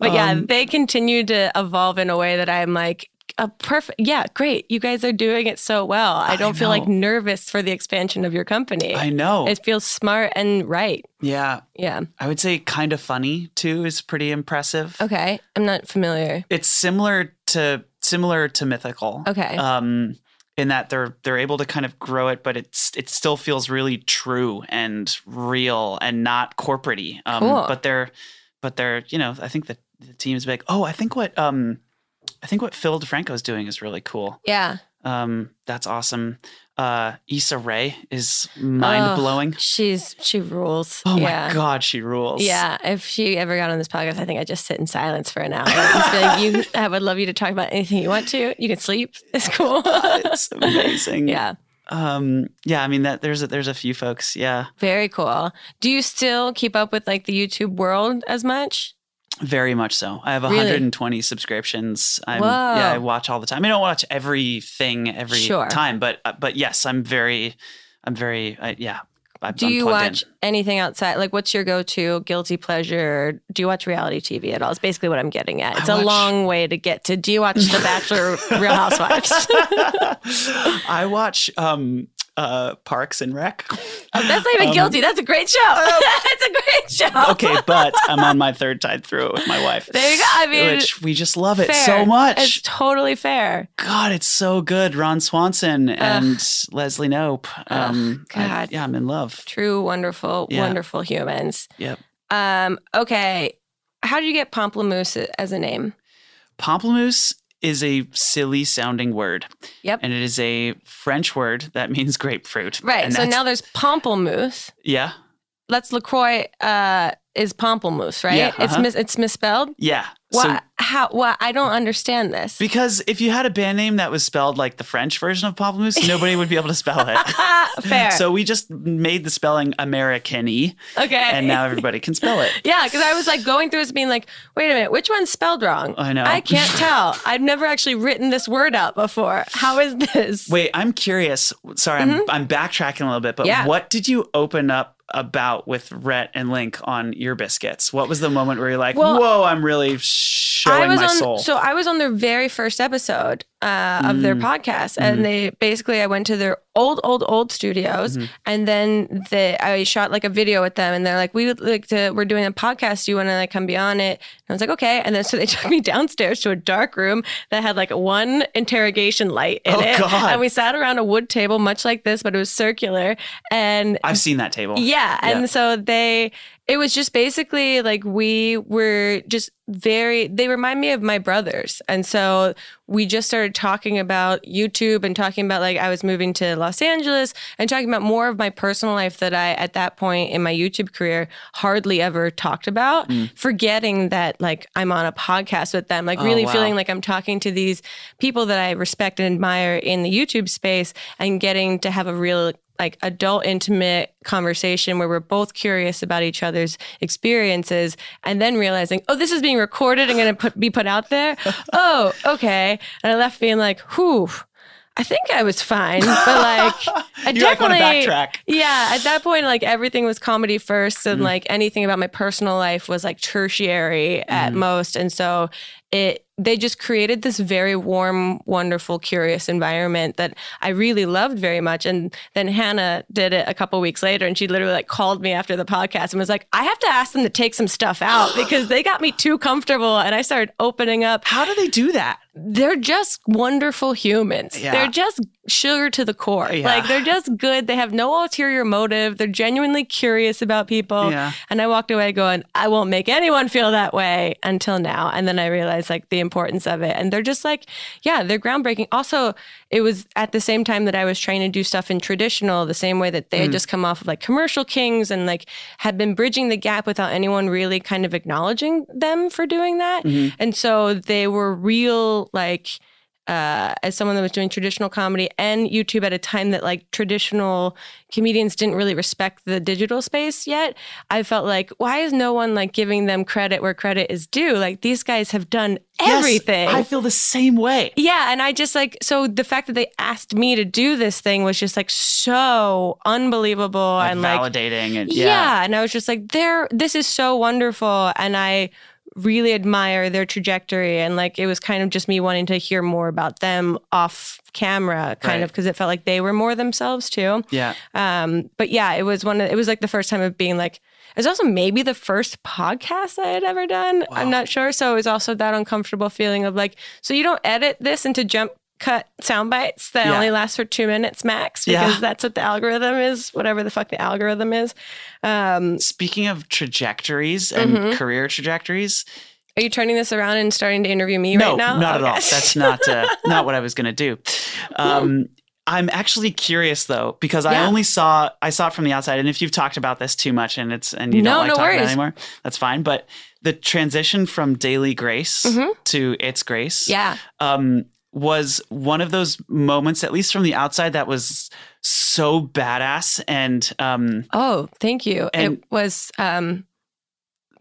but yeah, Um, they continue to evolve in a way that I'm like, a perfect, yeah, great. You guys are doing it so well. I I don't feel like nervous for the expansion of your company. I know. It feels smart and right. yeah. Yeah. I would say kind of funny too is pretty impressive. Okay. I'm not familiar. It's similar to similar to Mythical. Okay. Um in that they're they're able to kind of grow it, but it's it still feels really true and real and not corporatey. Um Cool. but they're but they're, you know, I think that the team is big. Oh, I think what um I think what Phil DeFranco is doing is really cool. yeah. Um, that's awesome. Uh, Issa Rae is mind blowing. Oh, she's she rules. Oh yeah. my god, she rules. Yeah, if she ever got on this podcast, I think I'd just sit in silence for an hour. like, you, (laughs) I would love you to talk about anything you want to. You can sleep. (laughs) It's cool. (laughs) it's amazing. yeah, Um, yeah. I mean, that there's a, there's a few folks. Yeah, very cool. Do you still keep up with like the YouTube world as much? Very much so. I have Really? 120 subscriptions. I'm, Whoa. Yeah, I watch all the time. I don't watch everything every Sure. time, but uh, but yes, I'm very, I'm very, I, yeah. I, Do I'm you plugged in. watch anything outside? Like, what's your go-to guilty pleasure? Do you watch reality TV at all? It's basically what I'm getting at. It's a long way to get to. Do you watch The Bachelor, Real (laughs) Housewives? (laughs) I watch um, uh, Parks and Rec. (laughs) Oh, that's not even Um, guilty. That's a great show. (laughs) that's a great show. okay, but I'm on my third time through it with my wife. There you go. I mean, which we just love it fair. so much. It's totally fair. God, it's so good. Ron Swanson and Leslie Knope. Um, I- God. yeah, I'm in love. True, wonderful, Yeah. wonderful humans. Yep. Um, okay. How did you get Pomplamoose as a name? Pamplemousse is a silly sounding word. Yep. And it is a French word that (laughs) means grapefruit. Right. And so now there's Pamplemousse. Yeah. Let's LaCroix uh, is Pamplemousse, right? Yeah, It's uh-huh. mis- it's misspelled. Yeah. Why? So how? Why? I don't understand this. because if you had a band name that was spelled like the French version of Pamplemousse, nobody would be able to spell it. (laughs) Fair. So we just made the spelling American-y, okay. and now everybody can spell it. (laughs) Yeah, because I was like going through this, being like, "Wait a minute, which one's spelled wrong?" I know. I can't tell. I've never actually written this word out before. How is this? Wait, I'm curious. Sorry, I'm, I'm backtracking a little bit, but Mm-hmm. Yeah. what did you open up about with Rhett and Link on Ear Biscuits? What was the moment where you're like, Well, whoa, I'm really showing I was my on, soul? So I was on their very first episode uh, of their Mm. podcast, Mm-hmm. and they basically I went to their old, old, old studios, Mm-hmm. and then they I shot like a video with them, and they're like, "We would like to, we're doing a podcast. Do you want to like come be on it?" And I was like, "Okay." And then so they (laughs) took me downstairs to a dark room that had like one interrogation light in Oh, it, God. and we sat around a wood table, much like this, but it was circular, and I've seen that table. yeah. And so they, it was just basically like we were just very, they remind me of my brothers. And so we just started talking about YouTube and talking about like I was moving to Los Angeles and talking about more of my personal life that I, at that point in my YouTube career, hardly ever talked about, Mm. forgetting that like I'm on a podcast with them, like Oh, really wow. feeling like I'm talking to these people that I respect and admire in the YouTube space and getting to have a real like adult intimate conversation where we're both curious about each other's experiences and then realizing oh this is being recorded and going to put, be put out there (laughs) oh okay and i left being like whew I think I was fine, but like (laughs) I You like definitely backtrack. Yeah, at that point, like everything was comedy first, Mm-hmm. and like anything about my personal life was like tertiary at Mhm. most. And so it they just created this very warm, wonderful, curious environment that I really loved very much. And then Hannah did it a couple weeks later, and she literally like called me after the podcast and was like, "I have to ask them to take some stuff out because they got me too comfortable." And I started opening up. How do they do that? They're just wonderful humans. Yeah. They're just sugar to the core. Yeah. Like they're just good. They have no ulterior motive. They're genuinely curious about people. Yeah. And I walked away going, I won't make anyone feel that way until now. And then I realized like the importance of it. And they're just like, yeah, they're groundbreaking. Also, it was at the same time that I was trying to do stuff in traditional, the same way that they had just come off of like commercial kings and like had been bridging the gap without anyone really kind of acknowledging them for doing that. Mhm. And so they were real, like, uh, as someone that was doing traditional comedy and YouTube at a time that like traditional comedians didn't really respect the digital space yet, I felt like, why is no one like giving them credit where credit is due? Like these guys have done Yes, everything. I feel the same way. Yeah, and I just like so the fact that they asked me to do this thing was just like so unbelievable Like and like validating and yeah. yeah. and I was just like there this is so wonderful and I really admire their trajectory and like it was kind of just me wanting to hear more about them off camera kind Right. of because it felt like they were more themselves too. Yeah. Um but yeah, it was one of it was like the first time of being like it was also maybe the first podcast I had ever done. I'm not sure. So it was also that uncomfortable feeling of like, so you don't edit this into jump cut sound bites that Yeah. only last for two minutes max Yeah. because that's what the algorithm is, whatever the fuck the algorithm is. Um, Speaking of trajectories and Mhm. career trajectories, are you turning this around and starting to interview me no, right now? not at all. That's not uh, (laughs) not what I was going to do. Um, I'm actually curious though because I only saw I saw it from the outside, and if you've talked about this too much and it's and you No, don't like no talking about it anymore, that's fine. But the transition from Daily Grace Mhm. to It's Grace, yeah. um, was one of those moments, at least from the outside, that was so badass and um, Oh, thank you. And- it was um,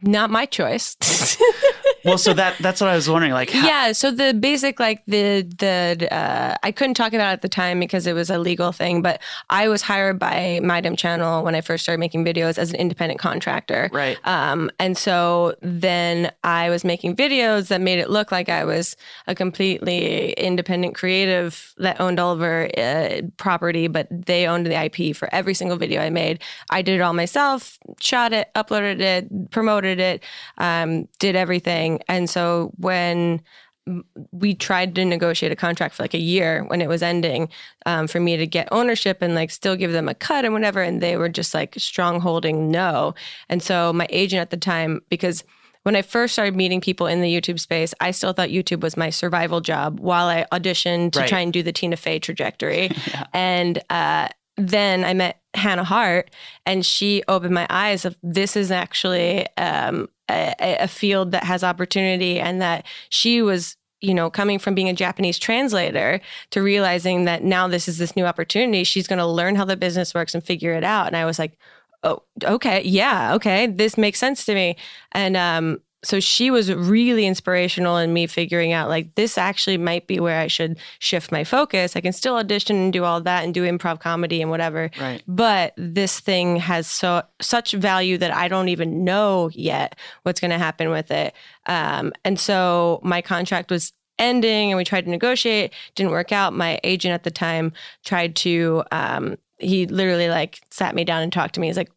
not my choice. (laughs) well. So that that's what I was wondering. Like, how, yeah so the basic like the the uh, i couldn't talk about it at the time because it was a legal thing but i was hired by My Damn Channel when i first started making videos as an independent contractor right? um, and so then I was making videos that made it look like I was a completely independent creative that owned all of our uh, property, but they owned the IP for every single video I made. I did it all myself, shot it, uploaded it, promoted it, um, did everything. And so when we tried to negotiate a contract for like a year when it was ending um, for me to get ownership and like still give them a cut and whatever. And they were just like strong holding no. And so my agent at the time, because when I first started meeting people in the YouTube space, I still thought YouTube was my survival job while I auditioned to Right. try and do the Tina Fey trajectory. (laughs) Yeah. And uh, then I met Hannah Hart, and she opened my eyes of this is actually um, a, a field that has opportunity, and that she was. You know, coming from being a Japanese translator to realizing that now this is this new opportunity, she's going to learn how the business works and figure it out. And I was like, oh, okay, yeah, okay, this makes sense to me. And um, so she was really inspirational in me figuring out like this actually might be where I should shift my focus. I can still audition and do all that and do improv comedy and whatever. Right. But this thing has so such value that I don't even know yet what's going to happen with it. Um, and so my contract was ending, and we tried to negotiate. Didn't work out. My agent at the time tried to. Um, he literally like sat me down and talked to me. He's like,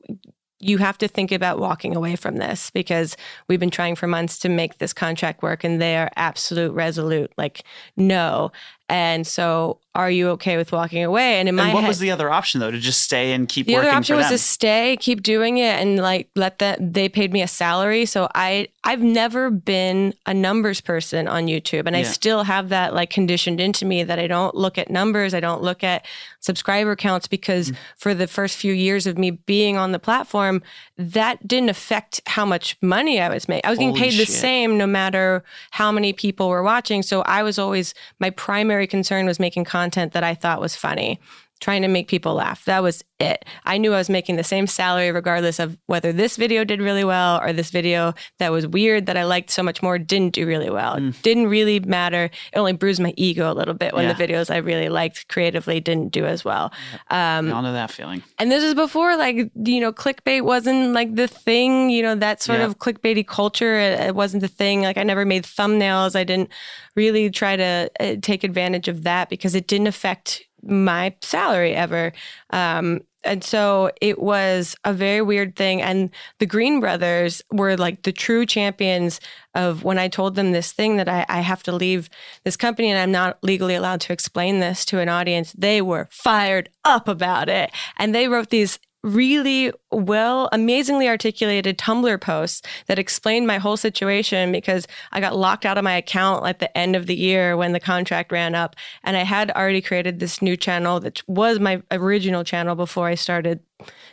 you have to think about walking away from this because we've been trying for months to make this contract work and they are absolute resolute like no and so are you okay with walking away and in my And what head was the other option though? To just stay and keep the working other option was them? to stay keep doing it and like let that they paid me a salary so i i've never been a numbers person on youtube and i still have that like conditioned into me that i don't look at numbers i don't look at subscriber counts because Mm. for the first few years of me being on the platform that didn't affect how much money i was making i was getting Holy paid the same no matter how many people were watching so i was always my primary concern was making content that i thought was funny trying to make people laugh. That was it. I knew I was making the same salary regardless of whether this video did really well or this video that was weird that I liked so much more didn't do really well. It didn't really matter. It only bruised my ego a little bit when Yeah. the videos I really liked creatively didn't do as well. Um, We all know that feeling. and this is before, like, you know, clickbait wasn't like the thing, you know, that sort Yeah. of clickbaity culture. It, it wasn't the thing. Like, I never made thumbnails. I didn't really try to uh, take advantage of that because it didn't affect my salary ever. Um, and so it was a very weird thing. And the Green Brothers were like the true champions of when I told them this thing that I, I have to leave this company and I'm not legally allowed to explain this to an audience. They were fired up about it. And they wrote these really well, amazingly articulated Tumblr posts that explained my whole situation because I got locked out of my account at the end of the year when the contract ran up. And I had already created this new channel that was my original channel before I started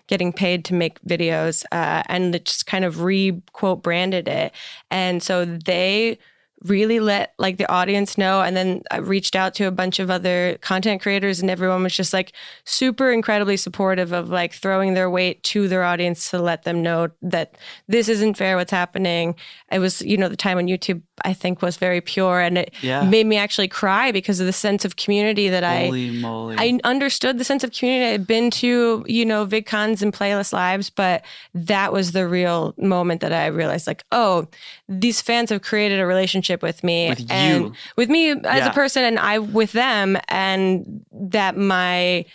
getting paid to make videos uh, and just kind of re quote branded it. And so they really let like the audience know and then I reached out to a bunch of other content creators and everyone was just like super incredibly supportive of like throwing their weight to their audience to let them know that this isn't fair what's happening. It was you know the time on YouTube I think was very pure and it Yeah. made me actually cry because of the sense of community that I moly. I understood the sense of community. I'd been to, you know, VidCons and Playlist Lives, but that was the real moment that I realized, like, oh, these fans have created a relationship with me. With and you. with me as Yeah. a person and I with them, and that my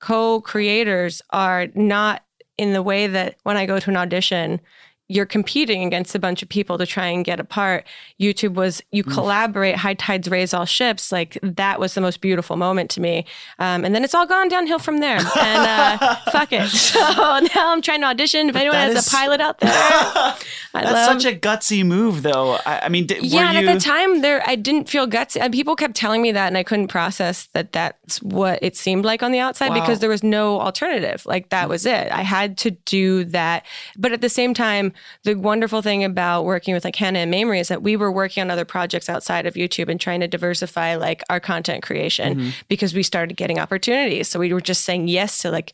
co-creators are not in the way that when I go to an audition, you're competing against a bunch of people to try and get a part. YouTube was you collaborate, high tides raise all ships. Like that was the most beautiful moment to me. Um, and then it's all gone downhill from there. (laughs) And uh, fuck it. (laughs) So now I'm trying to audition. If anyone has is- a pilot out there, (laughs) I That's love. such a gutsy move, though. I, I mean, did, yeah, you? at the time, there I didn't feel gutsy. And people kept telling me that, and I couldn't process that. That's what it seemed like on the outside Wow. because there was no alternative. Like that was it. I had to do that. But at the same time, the wonderful thing about working with like Hannah and Mamrie is that we were working on other projects outside of YouTube and trying to diversify like our content creation mm-hmm. because we started getting opportunities. So we were just saying yes to like,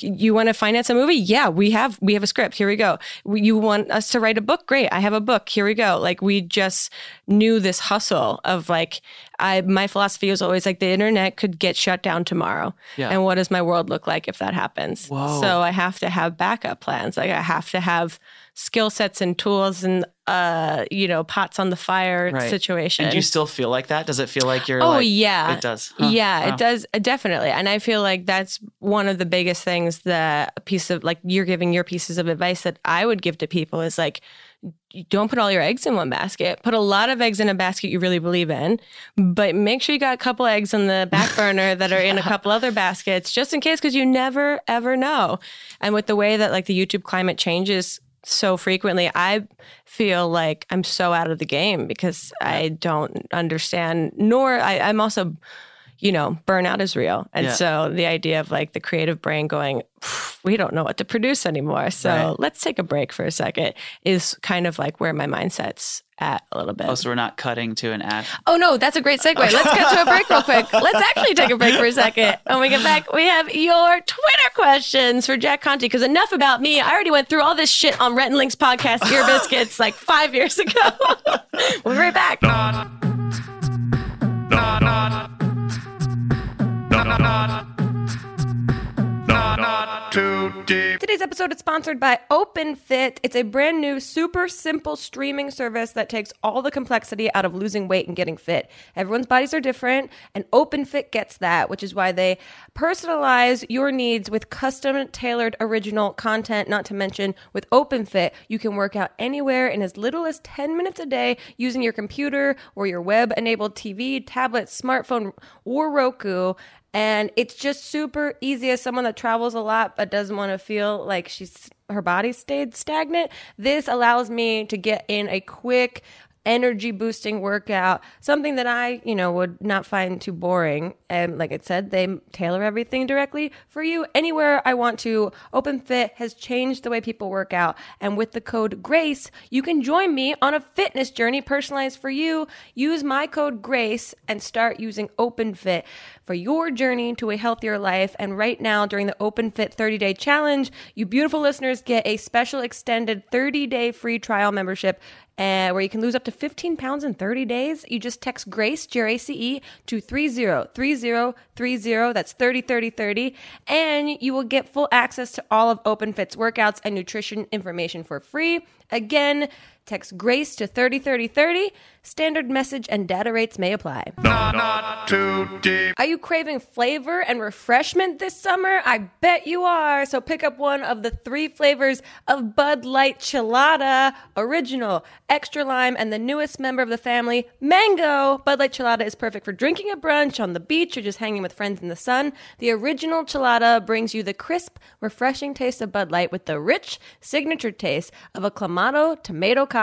you want to finance a movie? Yeah, we have we have a script. Here we go. You want us to write a book? Great, I have a book. Here we go. Like we just knew this hustle of like I my philosophy was always like the internet could get shut down tomorrow. Yeah. And what does my world look like if that happens? Whoa. So I have to have backup plans. Like I have to have skill sets and tools and uh you know pots on the fire Right. situation. and do you still feel like that? Does it feel like you're? Oh like, yeah, it does. Huh. Yeah, Wow. it does definitely, and I feel like that's one of the biggest things that a piece of like you're giving your pieces of advice that I would give to people is like don't put all your eggs in one basket. Put a lot of eggs in a basket you really believe in, but make sure you got a couple eggs on the back burner (laughs) that are in a couple other baskets just in case because you never ever know. And with the way that like the YouTube climate changes so frequently, I feel like I'm so out of the game because I don't understand, nor I, I'm also, you know, burnout is real. And Yeah. so the idea of like the creative brain going, we don't know what to produce anymore. So Right. let's take a break for a second is kind of like where my mindset's at a little bit. Oh, so we're not cutting to an ad. Oh no, that's a great segue. Let's get to a break real quick. Let's actually take a break for a second. When we get back, we have your Twitter questions for Jack Conte. Because enough about me. I already went through all this shit on Rhett and Link's podcast, Ear Biscuits, like five years ago. (laughs) we'll be right back. Not. Not. Not. Today's episode is sponsored by OpenFit. It's a brand new, super simple streaming service that takes all the complexity out of losing weight and getting fit. Everyone's bodies are different, and OpenFit gets that, which is why they personalize your needs with custom tailored original content. Not to mention, with OpenFit, you can work out anywhere in as little as 10 minutes a day using your computer or your web enabled TV, tablet, smartphone, or Roku. And it's just super easy as someone that travels a lot but doesn't want to feel like she's her body stayed stagnant. This allows me to get in a quick energy boosting workout, something that I, you know, would not find too boring. And like I said, they tailor everything directly for you anywhere I want to. Open Fit has changed the way people work out. And with the code GRACE, you can join me on a fitness journey personalized for you. Use my code GRACE and start using OpenFit for your journey to a healthier life. And right now, during the Open Fit 30 day challenge, you beautiful listeners get a special extended 30 day free trial membership uh, where you can lose up to 15 pounds in 30 days. You just text GRACE, G R A C E, to 303030. That's 30 30 30. And you will get full access to all of OpenFit's workouts and nutrition information for free. Again, text GRACE to 303030. Standard message and data rates may apply. Not, not too deep. Are you craving flavor and refreshment this summer? I bet you are. So pick up one of the three flavors of Bud Light Chelada Original, Extra Lime, and the newest member of the family, Mango. Bud Light Chelada is perfect for drinking at brunch, on the beach, or just hanging with friends in the sun. The original Chelada brings you the crisp, refreshing taste of Bud Light with the rich, signature taste of a Clamato tomato cocktail.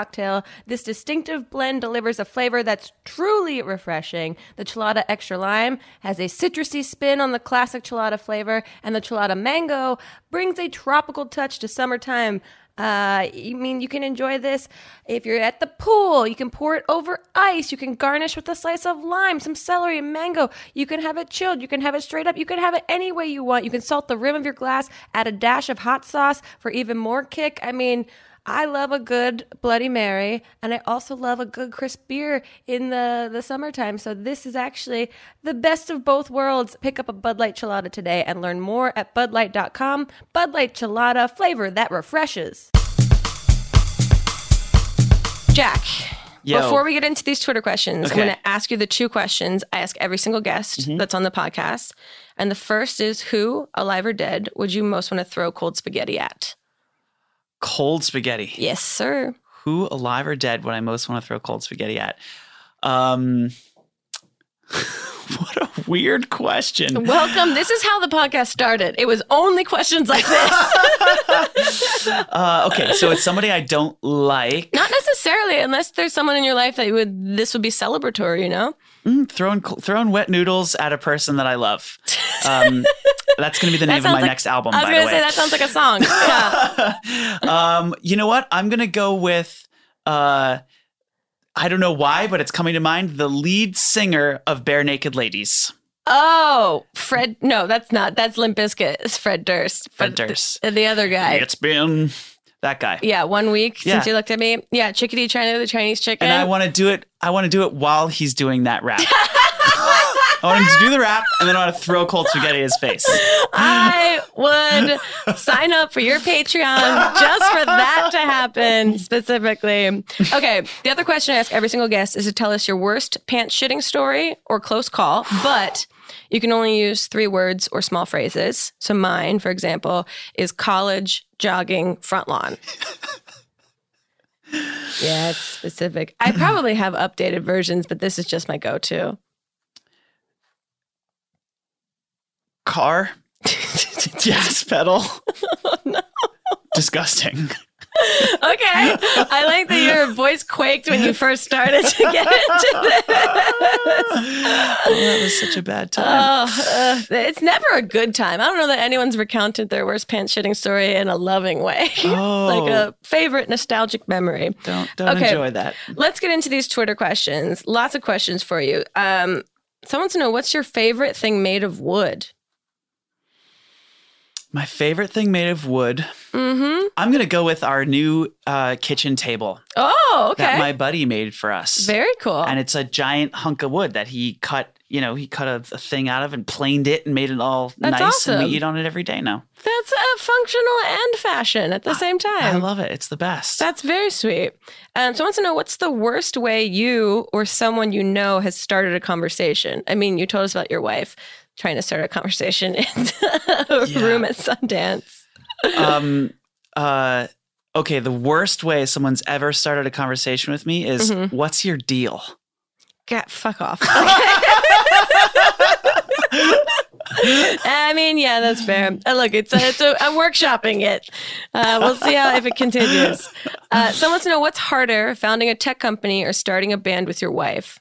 This distinctive blend delivers a flavor that's truly refreshing. The Chelada Extra Lime has a citrusy spin on the classic Chelada flavor, and the Chelada Mango brings a tropical touch to summertime. Uh, I mean, you can enjoy this if you're at the pool. You can pour it over ice. You can garnish with a slice of lime, some celery, and mango. You can have it chilled. You can have it straight up. You can have it any way you want. You can salt the rim of your glass, add a dash of hot sauce for even more kick. I mean, I love a good Bloody Mary, and I also love a good crisp beer in the, the summertime. So this is actually the best of both worlds. Pick up a Bud Light Chelada today and learn more at budlight.com. Bud Light Chelada, flavor that refreshes. Jack, Yo. before we get into these Twitter questions, I'm going to ask you the two questions I ask every single guest Mm-hmm. that's on the podcast. And the first is Who, alive or dead, would you most want to throw cold spaghetti at? Cold spaghetti. Yes, sir. Who, alive or dead, would I most want to throw cold spaghetti at? Um, (laughs) what a weird question. Welcome. This is how the podcast started. It was only questions like this. (laughs) Uh, okay, so it's somebody I don't like. Not necessarily, unless there's someone in your life that you would this would be celebratory, you know? Mm, throwing throwing wet noodles at a person that I love. Um, (laughs) that's going to be the name of my like- next album. I was gonna say that sounds like a song. (laughs) Yeah. um, you know what? I'm gonna go with. Uh, I don't know why, but it's coming to mind. The lead singer of Barenaked Ladies, Oh, Fred. No, that's not. That's Limp Bizkit. It's Fred Durst. Fred Durst. The, the other guy. It's been that guy. Yeah, one week Yeah. since you looked at me. Yeah, chickadee China, the Chinese chicken. And I want to do it. I want to do it while he's doing that rap. (laughs) I want him to do the rap, and then I want to throw cold spaghetti at his face. I would sign up for your Patreon just for that to happen specifically. Okay, the other question I ask every single guest is to tell us your worst pants shitting story or close call, but you can only use three words or small phrases. So mine, for example, is college jogging front lawn. Yeah, it's specific. I probably have updated versions, but this is just my go-to. Car, (laughs) gas pedal. Oh, Disgusting. Okay. I like that your voice quaked when you first started to get into this. Oh, that was such a bad time. Oh, uh, it's never a good time. I don't know that anyone's recounted their worst pants shitting story in a loving way. Oh. (laughs) like a favorite nostalgic memory. don't don't okay. enjoy that. Let's get into these Twitter questions. Lots of questions for you. Um, someone wants to know what's your favorite thing made of wood? My favorite thing made of wood. Mm-hmm. I'm gonna go with our new uh, kitchen table Oh, okay. that my buddy made for us. Very cool. and it's a giant hunk of wood that he cut. You know, he cut a, a thing out of and planed it and made it all That's nice, and awesome. we eat on it every day now. That's uh, functional and fashion at the same time. I love it. It's the best. That's very sweet. Um, so I want to know what's the worst way you or someone you know has started a conversation. I mean, you told us about your wife trying to start a conversation in (laughs) a Yeah. room at Sundance. um, (laughs) uh, okay, the worst way someone's ever started a conversation with me is, Mhm. "What's your deal?" Get fuck off. (laughs) I mean, yeah, that's fair. Uh, look, it's a, it's a, I'm workshopping it. Uh, we'll see how if it continues. Uh, someone wants to know what's harder, founding a tech company or starting a band with your wife.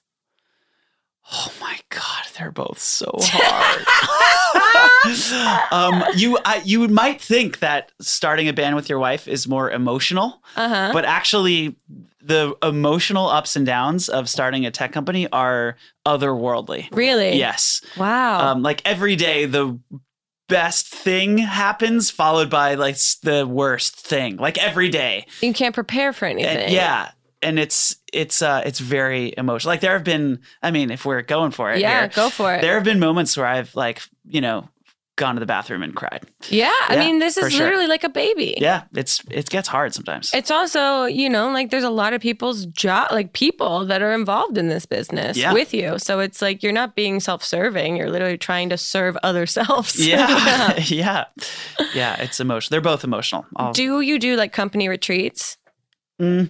Oh my god, they're both so hard. (laughs) um, you I, you might think that starting a band with your wife is more emotional, Uh huh. but actually, the emotional ups and downs of starting a tech company are otherworldly. Really? Yes. Wow. Um, like every day, the best thing happens, followed by like the worst thing. Like every day. you can't prepare for anything. And yeah. And it's it's uh it's very emotional. Like there have been, I mean, if we're going for it, Yeah, here, go for it. There have been moments where I've like, you know, gone to the bathroom and cried. Yeah. I mean, this is sure. literally like a baby. Yeah, it's it gets hard sometimes. It's also, you know, like there's a lot of people's job, like people that are involved in this business Yeah. with you. So it's like you're not being self serving. You're literally trying to serve other (laughs) selves. yeah, (laughs) yeah, yeah. It's emotional. They're both emotional. I'll- do you do like company retreats? Mm,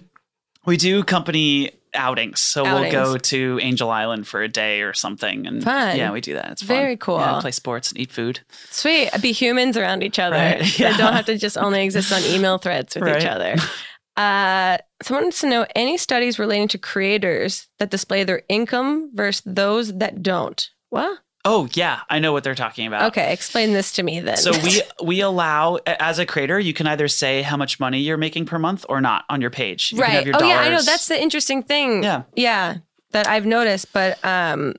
we do company outings, so we'll go to Angel Island for a day or something, and Fun. yeah, we do that. It's fun. Very cool. Yeah, play sports and eat food. Sweet. Be humans around each other. Right, yeah. don't have to just only exist on email threads with each other. (laughs) Uh, someone wants to know any studies relating to creators that display their income versus those that don't. What? Oh yeah, I know what they're talking about. Okay, explain this to me then. So we (laughs) we allow as a creator, you can either say how much money you're making per month or not on your page. You can have right. your Oh yeah, I know. That's the interesting thing. Yeah. Yeah. That I've noticed, but um,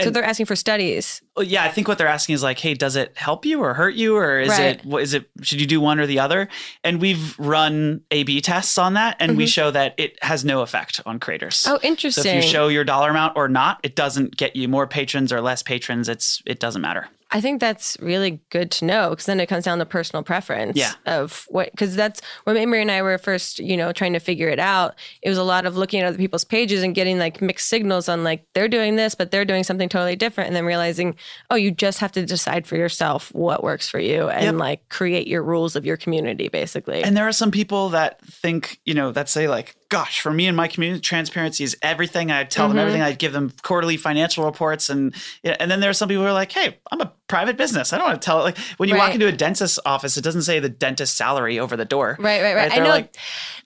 so And- they're asking for studies. Well, yeah, I think what they're asking is like, hey, does it help you or hurt you, or is Right. it what is it? Should you do one or the other? And we've run A/B tests on that, and we show that it has no effect on creators. Mm-hmm. Oh, so if you show your dollar amount or not, it doesn't get you more patrons or less patrons. It's it doesn't matter. I think that's really good to know because then it comes down to personal preference Yeah. of what, because that's when Mamrie and I were first, you know, trying to figure it out. It was a lot of looking at other people's pages and getting like mixed signals on like they're doing this, but they're doing something totally different. And then realizing, oh, you just have to decide for yourself what works for you and Yep. like create your rules of your community, basically. And there are some people that think, you know, that say like, gosh, for me and my community, transparency is everything. I tell Mm-hmm. them everything. I give them quarterly financial reports, and and then there are some people who are like, hey, I'm a private business. I don't want to tell it. Like when you walk into a dentist's office, it doesn't say the dentist salary over the door. Right, right, right. I know like,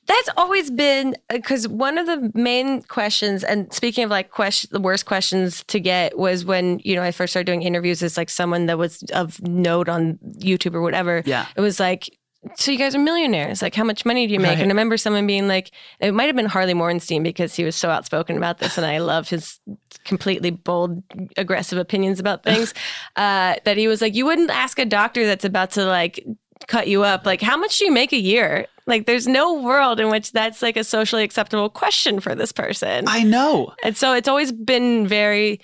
that's always been because one of the main questions, and speaking of like question, the worst questions to get was when you know I first started doing interviews as like someone that was of note on YouTube or whatever. Yeah. it was like. So you guys are millionaires. Like, how much money do you make? Right. And I remember someone being like, it might have been Harley Morenstein because he was so outspoken about this, and I love his completely bold, aggressive opinions about (laughs) things. uh, that he was like, you wouldn't ask a doctor that's about to like cut you up, like, how much do you make a year? Like, there's no world in which that's like a socially acceptable question for this person. I know. and so it's always been very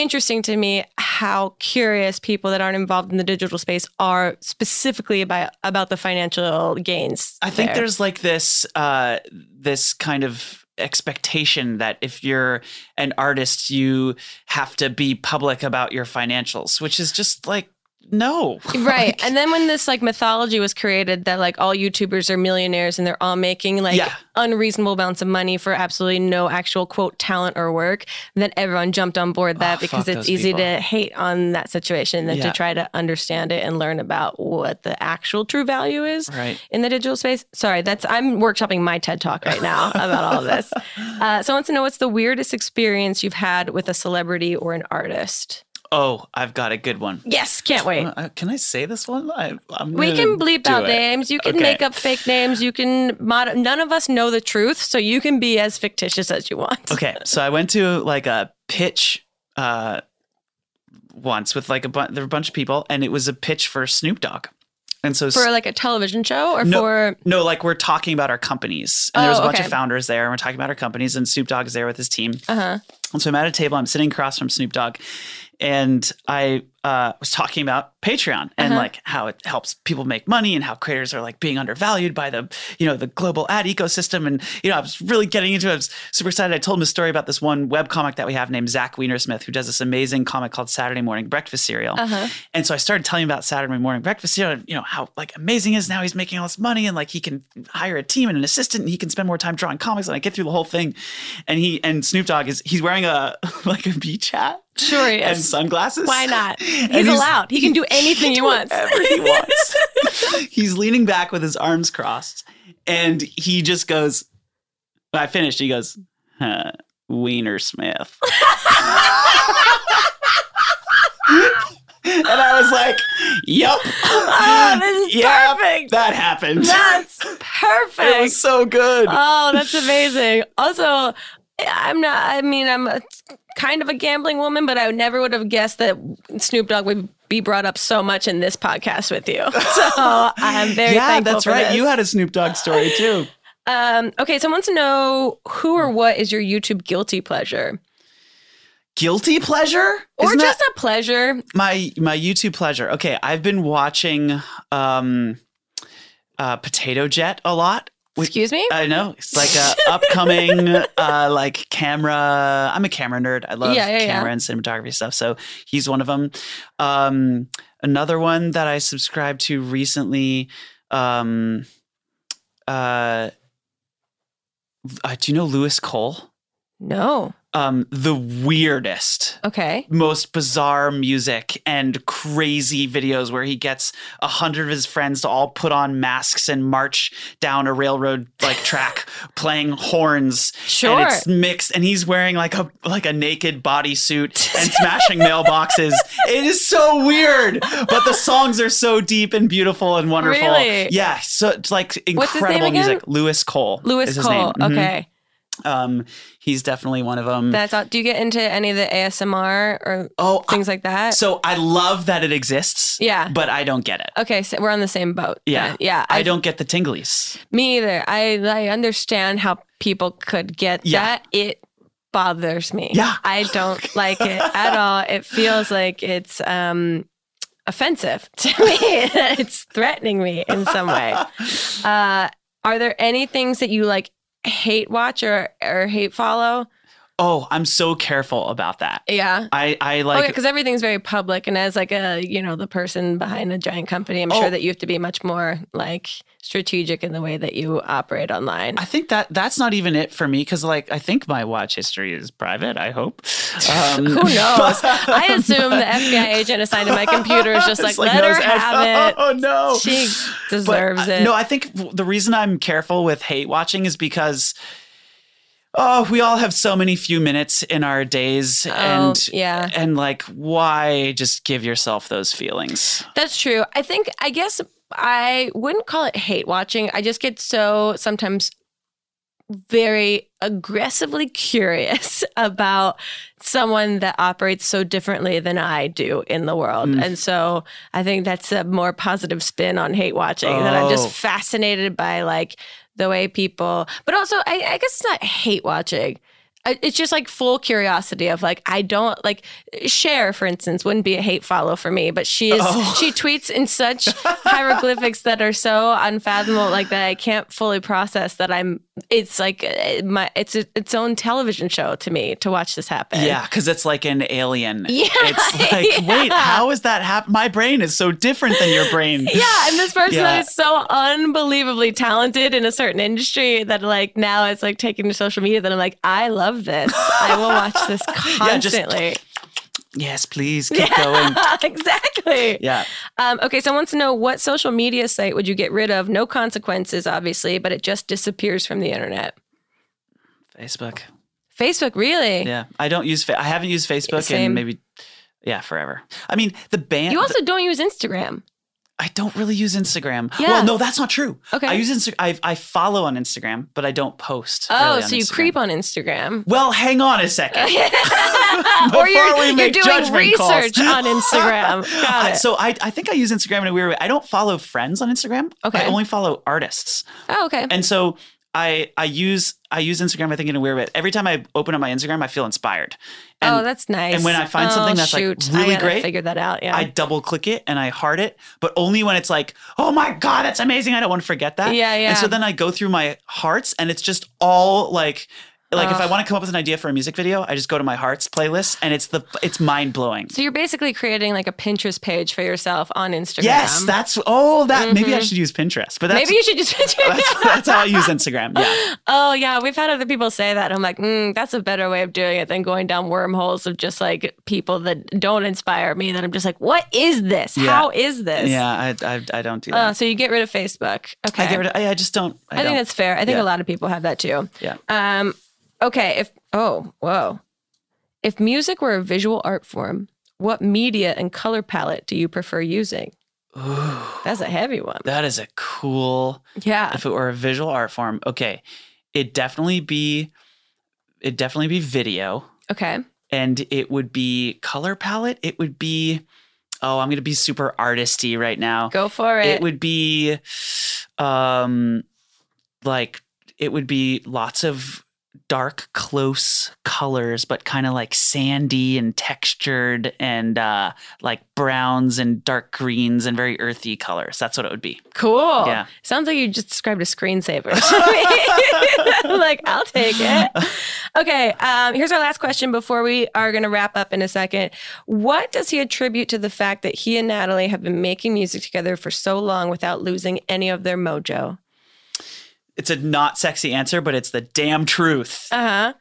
interesting to me how curious people that aren't involved in the digital space are specifically about about the financial gains. I think there. there's like this uh this kind of expectation that if you're an artist you have to be public about your financials which is just like no (laughs) right and then when this like mythology was created that like all youtubers are millionaires and they're all making like Yeah. unreasonable amounts of money for absolutely no actual quote talent or work then everyone jumped on board that Oh, because it's easy people. to hate on that situation than Yeah. to try to understand it and learn about what the actual true value is right in the digital space sorry that's i'm workshopping my ted talk right now (laughs) about all of this uh, so i want to know what's the weirdest experience you've had with a celebrity or an artist oh i've got a good one yes can't wait Uh, can i say this one I, I'm We can bleep out it. names. You can Okay. make up fake names. You can mod. None of us know the truth, so you can be as fictitious as you want. okay (laughs) so i went to like a pitch uh once with like a, bu- there were a bunch of people and it was a pitch for snoop dogg and so For like a television show or No. for No, like we're talking about our companies. And there was Oh, a bunch okay. of founders there, and we're talking about our companies, and Snoop Dogg is there with his team. uh huh. And so I'm at a table, I'm sitting across from Snoop Dogg, and I uh, was talking about Patreon and Uh-huh. like how it helps people make money and how creators are like being undervalued by the, you know, the global ad ecosystem. And, you know, I was really getting into it. I was super excited. I told him a story about this one web comic that we have named Zach Weinersmith, who does this amazing comic called Saturday Morning Breakfast Cereal. Uh-huh. And so I started telling him about Saturday Morning Breakfast Cereal and, you know, how like amazing it is now he's making all this money and like he can hire a team and an assistant and he can spend more time drawing comics. And I get through the whole thing. And he, and Snoop Dogg is, he's wearing a, (laughs) like a beach hat Sure he (laughs) is. and sunglasses. Why not? (laughs) And He's allowed. He can do anything he do wants. Whatever he (laughs) wants. he's leaning back with his arms crossed, and he just goes. I finished. He goes, huh, Wiener Smith. and I was like, "Yup, Oh, this is Yep, perfect. that happened." That's perfect. It was so good. Oh, that's amazing. Also, I'm not, I mean, I'm a, kind of a gambling woman, but I never would have guessed that Snoop Dogg would be brought up so much in this podcast with you. (laughs) So I'm (laughs) very yeah, thankful that's right. this. You had a Snoop Dogg story too. (laughs) um, okay, someone wants to know who or what is your YouTube guilty pleasure? Guilty pleasure? Or Isn't just that a pleasure? my my YouTube pleasure. Okay, I've been watching um uh Potato Jet a lot. Excuse me? I know it's like a (laughs) upcoming uh, like camera. I'm a camera nerd. I love Yeah, yeah, yeah. camera and cinematography stuff. So he's one of them. Um, another one that I subscribed to recently. Um, uh, uh, do you know Louis Cole? no. Um, the weirdest Okay. most bizarre music and crazy videos where he gets a hundred of his friends to all put on masks and march down a railroad like (laughs) track playing horns Sure. and it's mixed and he's wearing like a like a naked bodysuit (laughs) and smashing mailboxes it is so weird but the songs are so deep and beautiful and wonderful Really? yeah so it's like incredible music louis cole Louis is his Cole. name. Mhm. Okay. Um he's definitely one of them That's all. Do you get into any of the ASMR or oh things like that? So I love that it exists. Yeah. But I don't get it. okay, so we're on the same boat. Yeah. then. Yeah. I don't get the tinglies. Me either. I I understand how people could get Yeah. that. It bothers me. Yeah. I don't (laughs) like it at all. It feels like it's um offensive to (laughs) me. it's threatening me in some way. (laughs) Uh are there any things that you like hate watch or or hate follow? Oh, I'm so careful about that. Yeah. I, I like because everything's very public, and as like a you know the person behind a giant company, I'm Oh. sure that you have to be much more like strategic in the way that you operate online. I think that that's not even it for me because like I think my watch history is private. I hope. Um, (laughs) Who knows? I assume the FBI agent assigned to my computer is just like, (laughs) It's let her have (laughs) it. Oh no. She deserves uh, it. No, I think the reason I'm careful with hate watching is because oh, we all have so many few minutes in our days Oh, and yeah. and like why just give yourself those feelings? That's true. I think, I guess I wouldn't call it hate watching. I just get so sometimes very aggressively curious (laughs) about someone that operates so differently than I do in the world. Mm. And so I think that's a more positive spin on hate watching that I'm Oh. just fascinated by like the way people, but also I, I guess it's not hate watching. It's just like full curiosity of like I don't like Cher for instance wouldn't be a hate follow for me but she is Oh. she tweets in such hieroglyphics that are so unfathomable like that I can't fully process that I'm it's like uh, my it's a, its own television show to me to watch this happen Yeah, because it's like an alien. (laughs) Yeah, It's (laughs) like, wait, how is that happen? My brain is so different than your brain. (laughs) Yeah, and this person Yeah. is so unbelievably talented in a certain industry that like now it's like taking to social media that I'm like, I love this. I will watch this (laughs) Yeah, just- constantly. Yes, please keep going. (laughs) exactly. Yeah. Um, okay, someone wants to know what social media site would you get rid of? No consequences, obviously, but it just disappears from the internet. Facebook. Facebook, really? Yeah. I don't use, fa- I haven't used Facebook Same. in maybe, yeah, forever. I mean, the band, You also don't use Instagram. I don't really use Instagram. Yeah. Well, no, that's not true. Okay. I use Instagram. I, I follow on Instagram, but I don't post. Oh, really so you Instagram. creep on Instagram. Well, hang on a second. (laughs) or Before you're, we you're make doing judgment calls. research on Instagram. (laughs) Got it. so I, I think I use Instagram in a weird way. I don't follow friends on Instagram. Okay. I only follow artists. oh, okay. And so I I use I use Instagram I think in a weird way. Every time I open up my Instagram, I feel inspired. Oh, and oh, that's nice. and when I find Oh, something that's, like, shoot. really I great, figure that out. Yeah. I double click it and I heart it, but only when it's like, oh my god, that's amazing. I don't want to forget that. Yeah, yeah. And so then I go through my hearts, and it's just all like. Like if I want to come up with an idea for a music video, I just go to my hearts playlist, and it's the it's mind blowing. so you're basically creating like a Pinterest page for yourself on Instagram. Yes, that's oh that maybe I should use Pinterest, but that's Maybe you should just. (laughs) that's, that's how I use Instagram. Yeah, (laughs) oh yeah, we've had other people say that. I'm like, mm, that's a better way of doing it than going down wormholes of just like people that don't inspire me. That I'm just like, what is this? Yeah. How is this? yeah. I I, I don't do Uh, that. so you get rid of Facebook. Okay. I get rid of, I, I just don't. I, I think don't. that's fair. I think Yeah. a lot of people have that too. yeah. Um, okay. If oh whoa, if music were a visual art form, what media and color palette do you prefer using? That's a heavy one. That is a cool Yeah. if it were a visual art form, okay, it'd definitely be it'd definitely be video Okay. and it would be color palette. It would be oh, I'm gonna be super artisty right now. Go for it. It would be um like it would be lots of dark close colors but kind of like sandy and textured and uh like browns and dark greens and very earthy colors that's what it would be cool. Yeah. Sounds like you just described a screensaver. (laughs) Like, I'll take it. Okay. Um, here's our last question before we are going to wrap up in a second. What does he attribute to the fact that he and Nataly have been making music together for so long without losing any of their mojo? It's a not sexy answer but it's the damn truth Uh huh.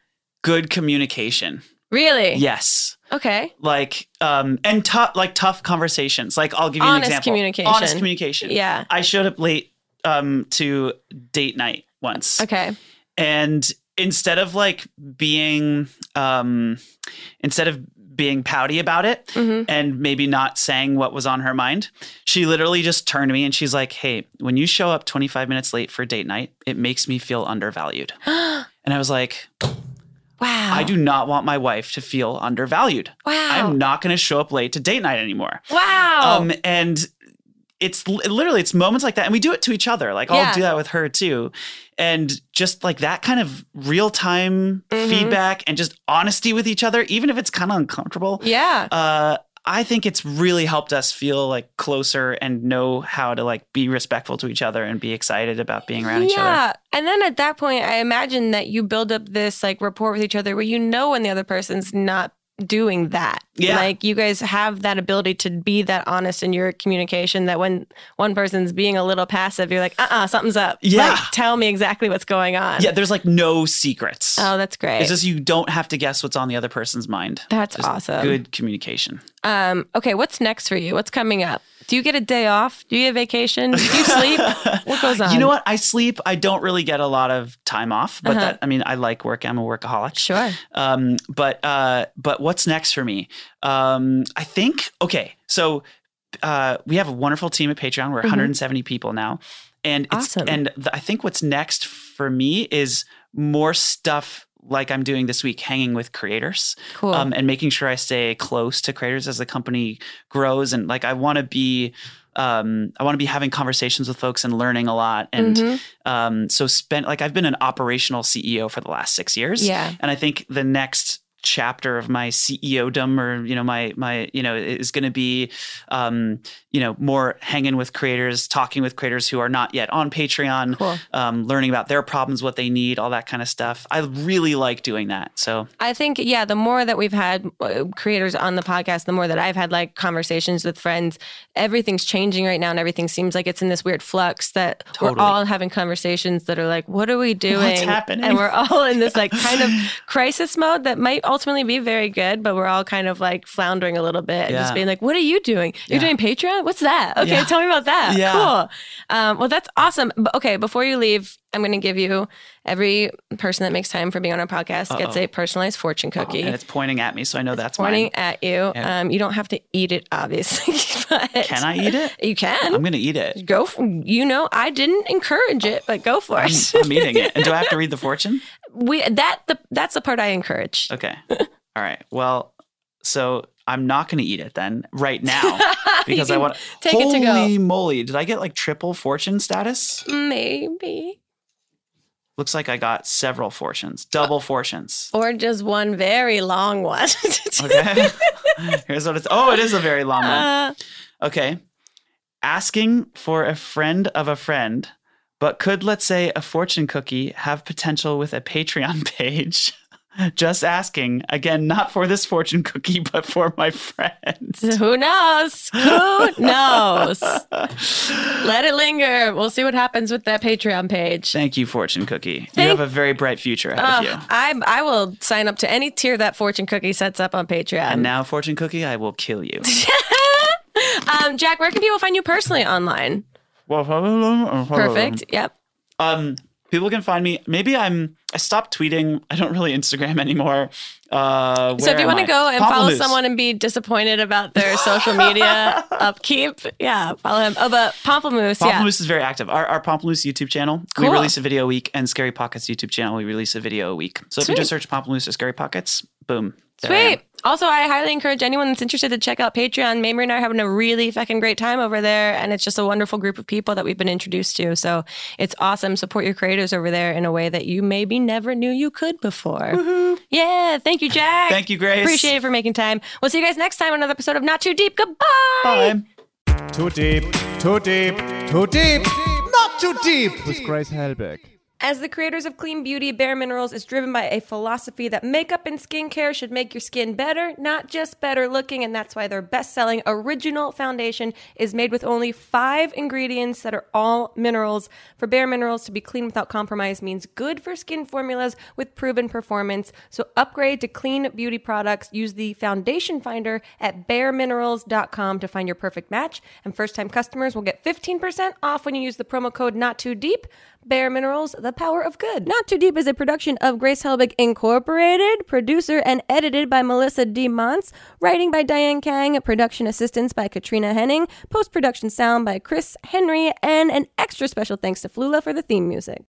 good communication Really? yes Okay. like um and tough like tough conversations like i'll give you Honest an example Honest communication. honest communication Yeah. i showed up late um to date night once Okay. and instead of like being um instead of being pouty about it Mhm. and maybe not saying what was on her mind she literally just turned to me and she's like hey when you show up 25 minutes late for date night it makes me feel undervalued (gasps) and i was like Wow. i do not want my wife to feel undervalued Wow. i'm not going to show up late to date night anymore Wow. um, and it's literally it's moments like that, and we do it to each other. Like Yeah. I'll do that with her too, and just like that kind of real time Mhm. feedback and just honesty with each other, even if it's kind of uncomfortable. yeah. Uh, I think it's really helped us feel like closer and know how to like be respectful to each other and be excited about being around each other. Yeah. And then at that point, I imagine that you build up this like rapport with each other where you know when the other person's not doing that. Yeah. Like you guys have that ability to be that honest in your communication that when one person's being a little passive, you're like, uh uh something's up. Yeah. Like, tell me exactly what's going on. Yeah, there's like no secrets. Oh, that's great. It's just you don't have to guess what's on the other person's mind. that's Just awesome. Good communication. Um, okay, what's next for you? What's coming up? Do you get a day off? Do you have vacation? Do you sleep? (laughs) what goes on? You know what? I sleep. I don't really get a lot of time off, but Uh-huh. that I mean, I like work. I'm a workaholic. Sure. Um, but uh, but what's next for me? Um, I think okay. So uh, we have a wonderful team at Patreon. We're 170 people now, and it's Mm-hmm. Awesome. and th- I think what's next for me is more stuff like I'm doing this week, hanging with creators Cool. um, and making sure I stay close to creators as the company grows. And like, I want to be, um, I want to be having conversations with folks and learning a lot. And Mhm. um, so spent like I've been an operational CEO for the last six years. Yeah. And I think the next chapter of my CEO dom or you know my my you know is going to be um you know more hanging with creators talking with creators who are not yet on patreon Cool. um learning about their problems what they need all that kind of stuff i really like doing that so I think, yeah, the more that we've had uh, creators on the podcast, the more that I've had like conversations with friends, everything's changing right now and everything seems like it's in this weird flux that Totally. we're all having conversations that are like, what are we doing? happening? And we're all in this like kind of (laughs) crisis mode that might ultimately be very good, but we're all kind of like floundering a little bit and just being like, what are you doing? You're Yeah. doing Patreon? What's that? Okay, Yeah. tell me about that. Yeah. Cool. Um, well, that's awesome. But okay, before you leave, I'm going to give you every person that makes time for being on our podcast gets Uh-oh. a personalized fortune cookie and it's pointing at me so i know that's pointing mine at you. Yeah. Um, you don't have to eat it, obviously. (laughs) But can i eat it (laughs) You can. i'm gonna eat it go. For, you know, I didn't encourage it, but go for I'm, it. I'm eating it and do i have to read the fortune (laughs) we that the that's the part I encourage. okay. All right. Well so i'm not gonna eat it then right now (laughs) because i want take it to go. holy moly did i get like triple fortune status? Maybe. Looks like i got several fortunes double fortunes. Or just one very long one. (laughs) okay. (laughs) Here's what it's oh it is a very long one. Uh, okay. Asking for a friend of a friend but could let's say a fortune cookie have potential with a patreon (laughs) page just asking again not for this fortune cookie (laughs) but for my friends. (laughs) who knows? Who knows? Let it linger. We'll see what happens with that Patreon page. thank you fortune cookie you have a very bright future ahead of you I I will sign up to any tier that fortune cookie sets up on Patreon. and now fortune cookie i will kill you um, Jack, where can people find you personally online? Perfect. Yep. Um, people can find me. Maybe I'm. I stopped tweeting. I don't really Instagram (laughs) anymore. Uh, So if you want to go and follow Pamplemousse. someone and be disappointed about their social media (laughs) upkeep, yeah, follow him. Oh, but Pamplemousse, yeah. Pamplemousse is very active. Our, our Pamplemousse YouTube channel, Cool. we release a video a week, and Scary Pockets YouTube channel, we release a video a week. So if you just search Pamplemousse or Scary Pockets, boom. there I am. Sweet. Also, I highly encourage anyone that's interested to check out Patreon. Mamrie and I are having a really fucking great time over there, and it's just a wonderful group of people that we've been introduced to. So it's awesome. Support your creators over there in a way that you maybe never knew you could before. Yeah. Thank you, Jack. Thank you, Grace. Appreciate it for making time. We'll see you guys next time on another episode of Not Too Deep. Goodbye. Bye. Too deep, too deep, too deep, not too deep with Grace Helbig. As the creators of Clean Beauty, Bare Minerals is driven by a philosophy that makeup and skincare should make your skin better, not just better looking, and that's why their best selling original foundation is made with only five ingredients that are all minerals. For Bare Minerals to be clean without compromise means good for skin formulas with proven performance. So upgrade to clean beauty products. Use the foundation finder at bareminerals.com to find your perfect match. And first time customers will get 15% off when you use the promo code not too deep. Bare Minerals, the power of good. Not Too Deep is a production of Grace Helbig Incorporated, producer and edited by Melissa D. Montz, writing by Diane Kang, production assistance by Katrina Henning, post production sound by Chris Henry, and an extra special thanks to Flula for the theme music.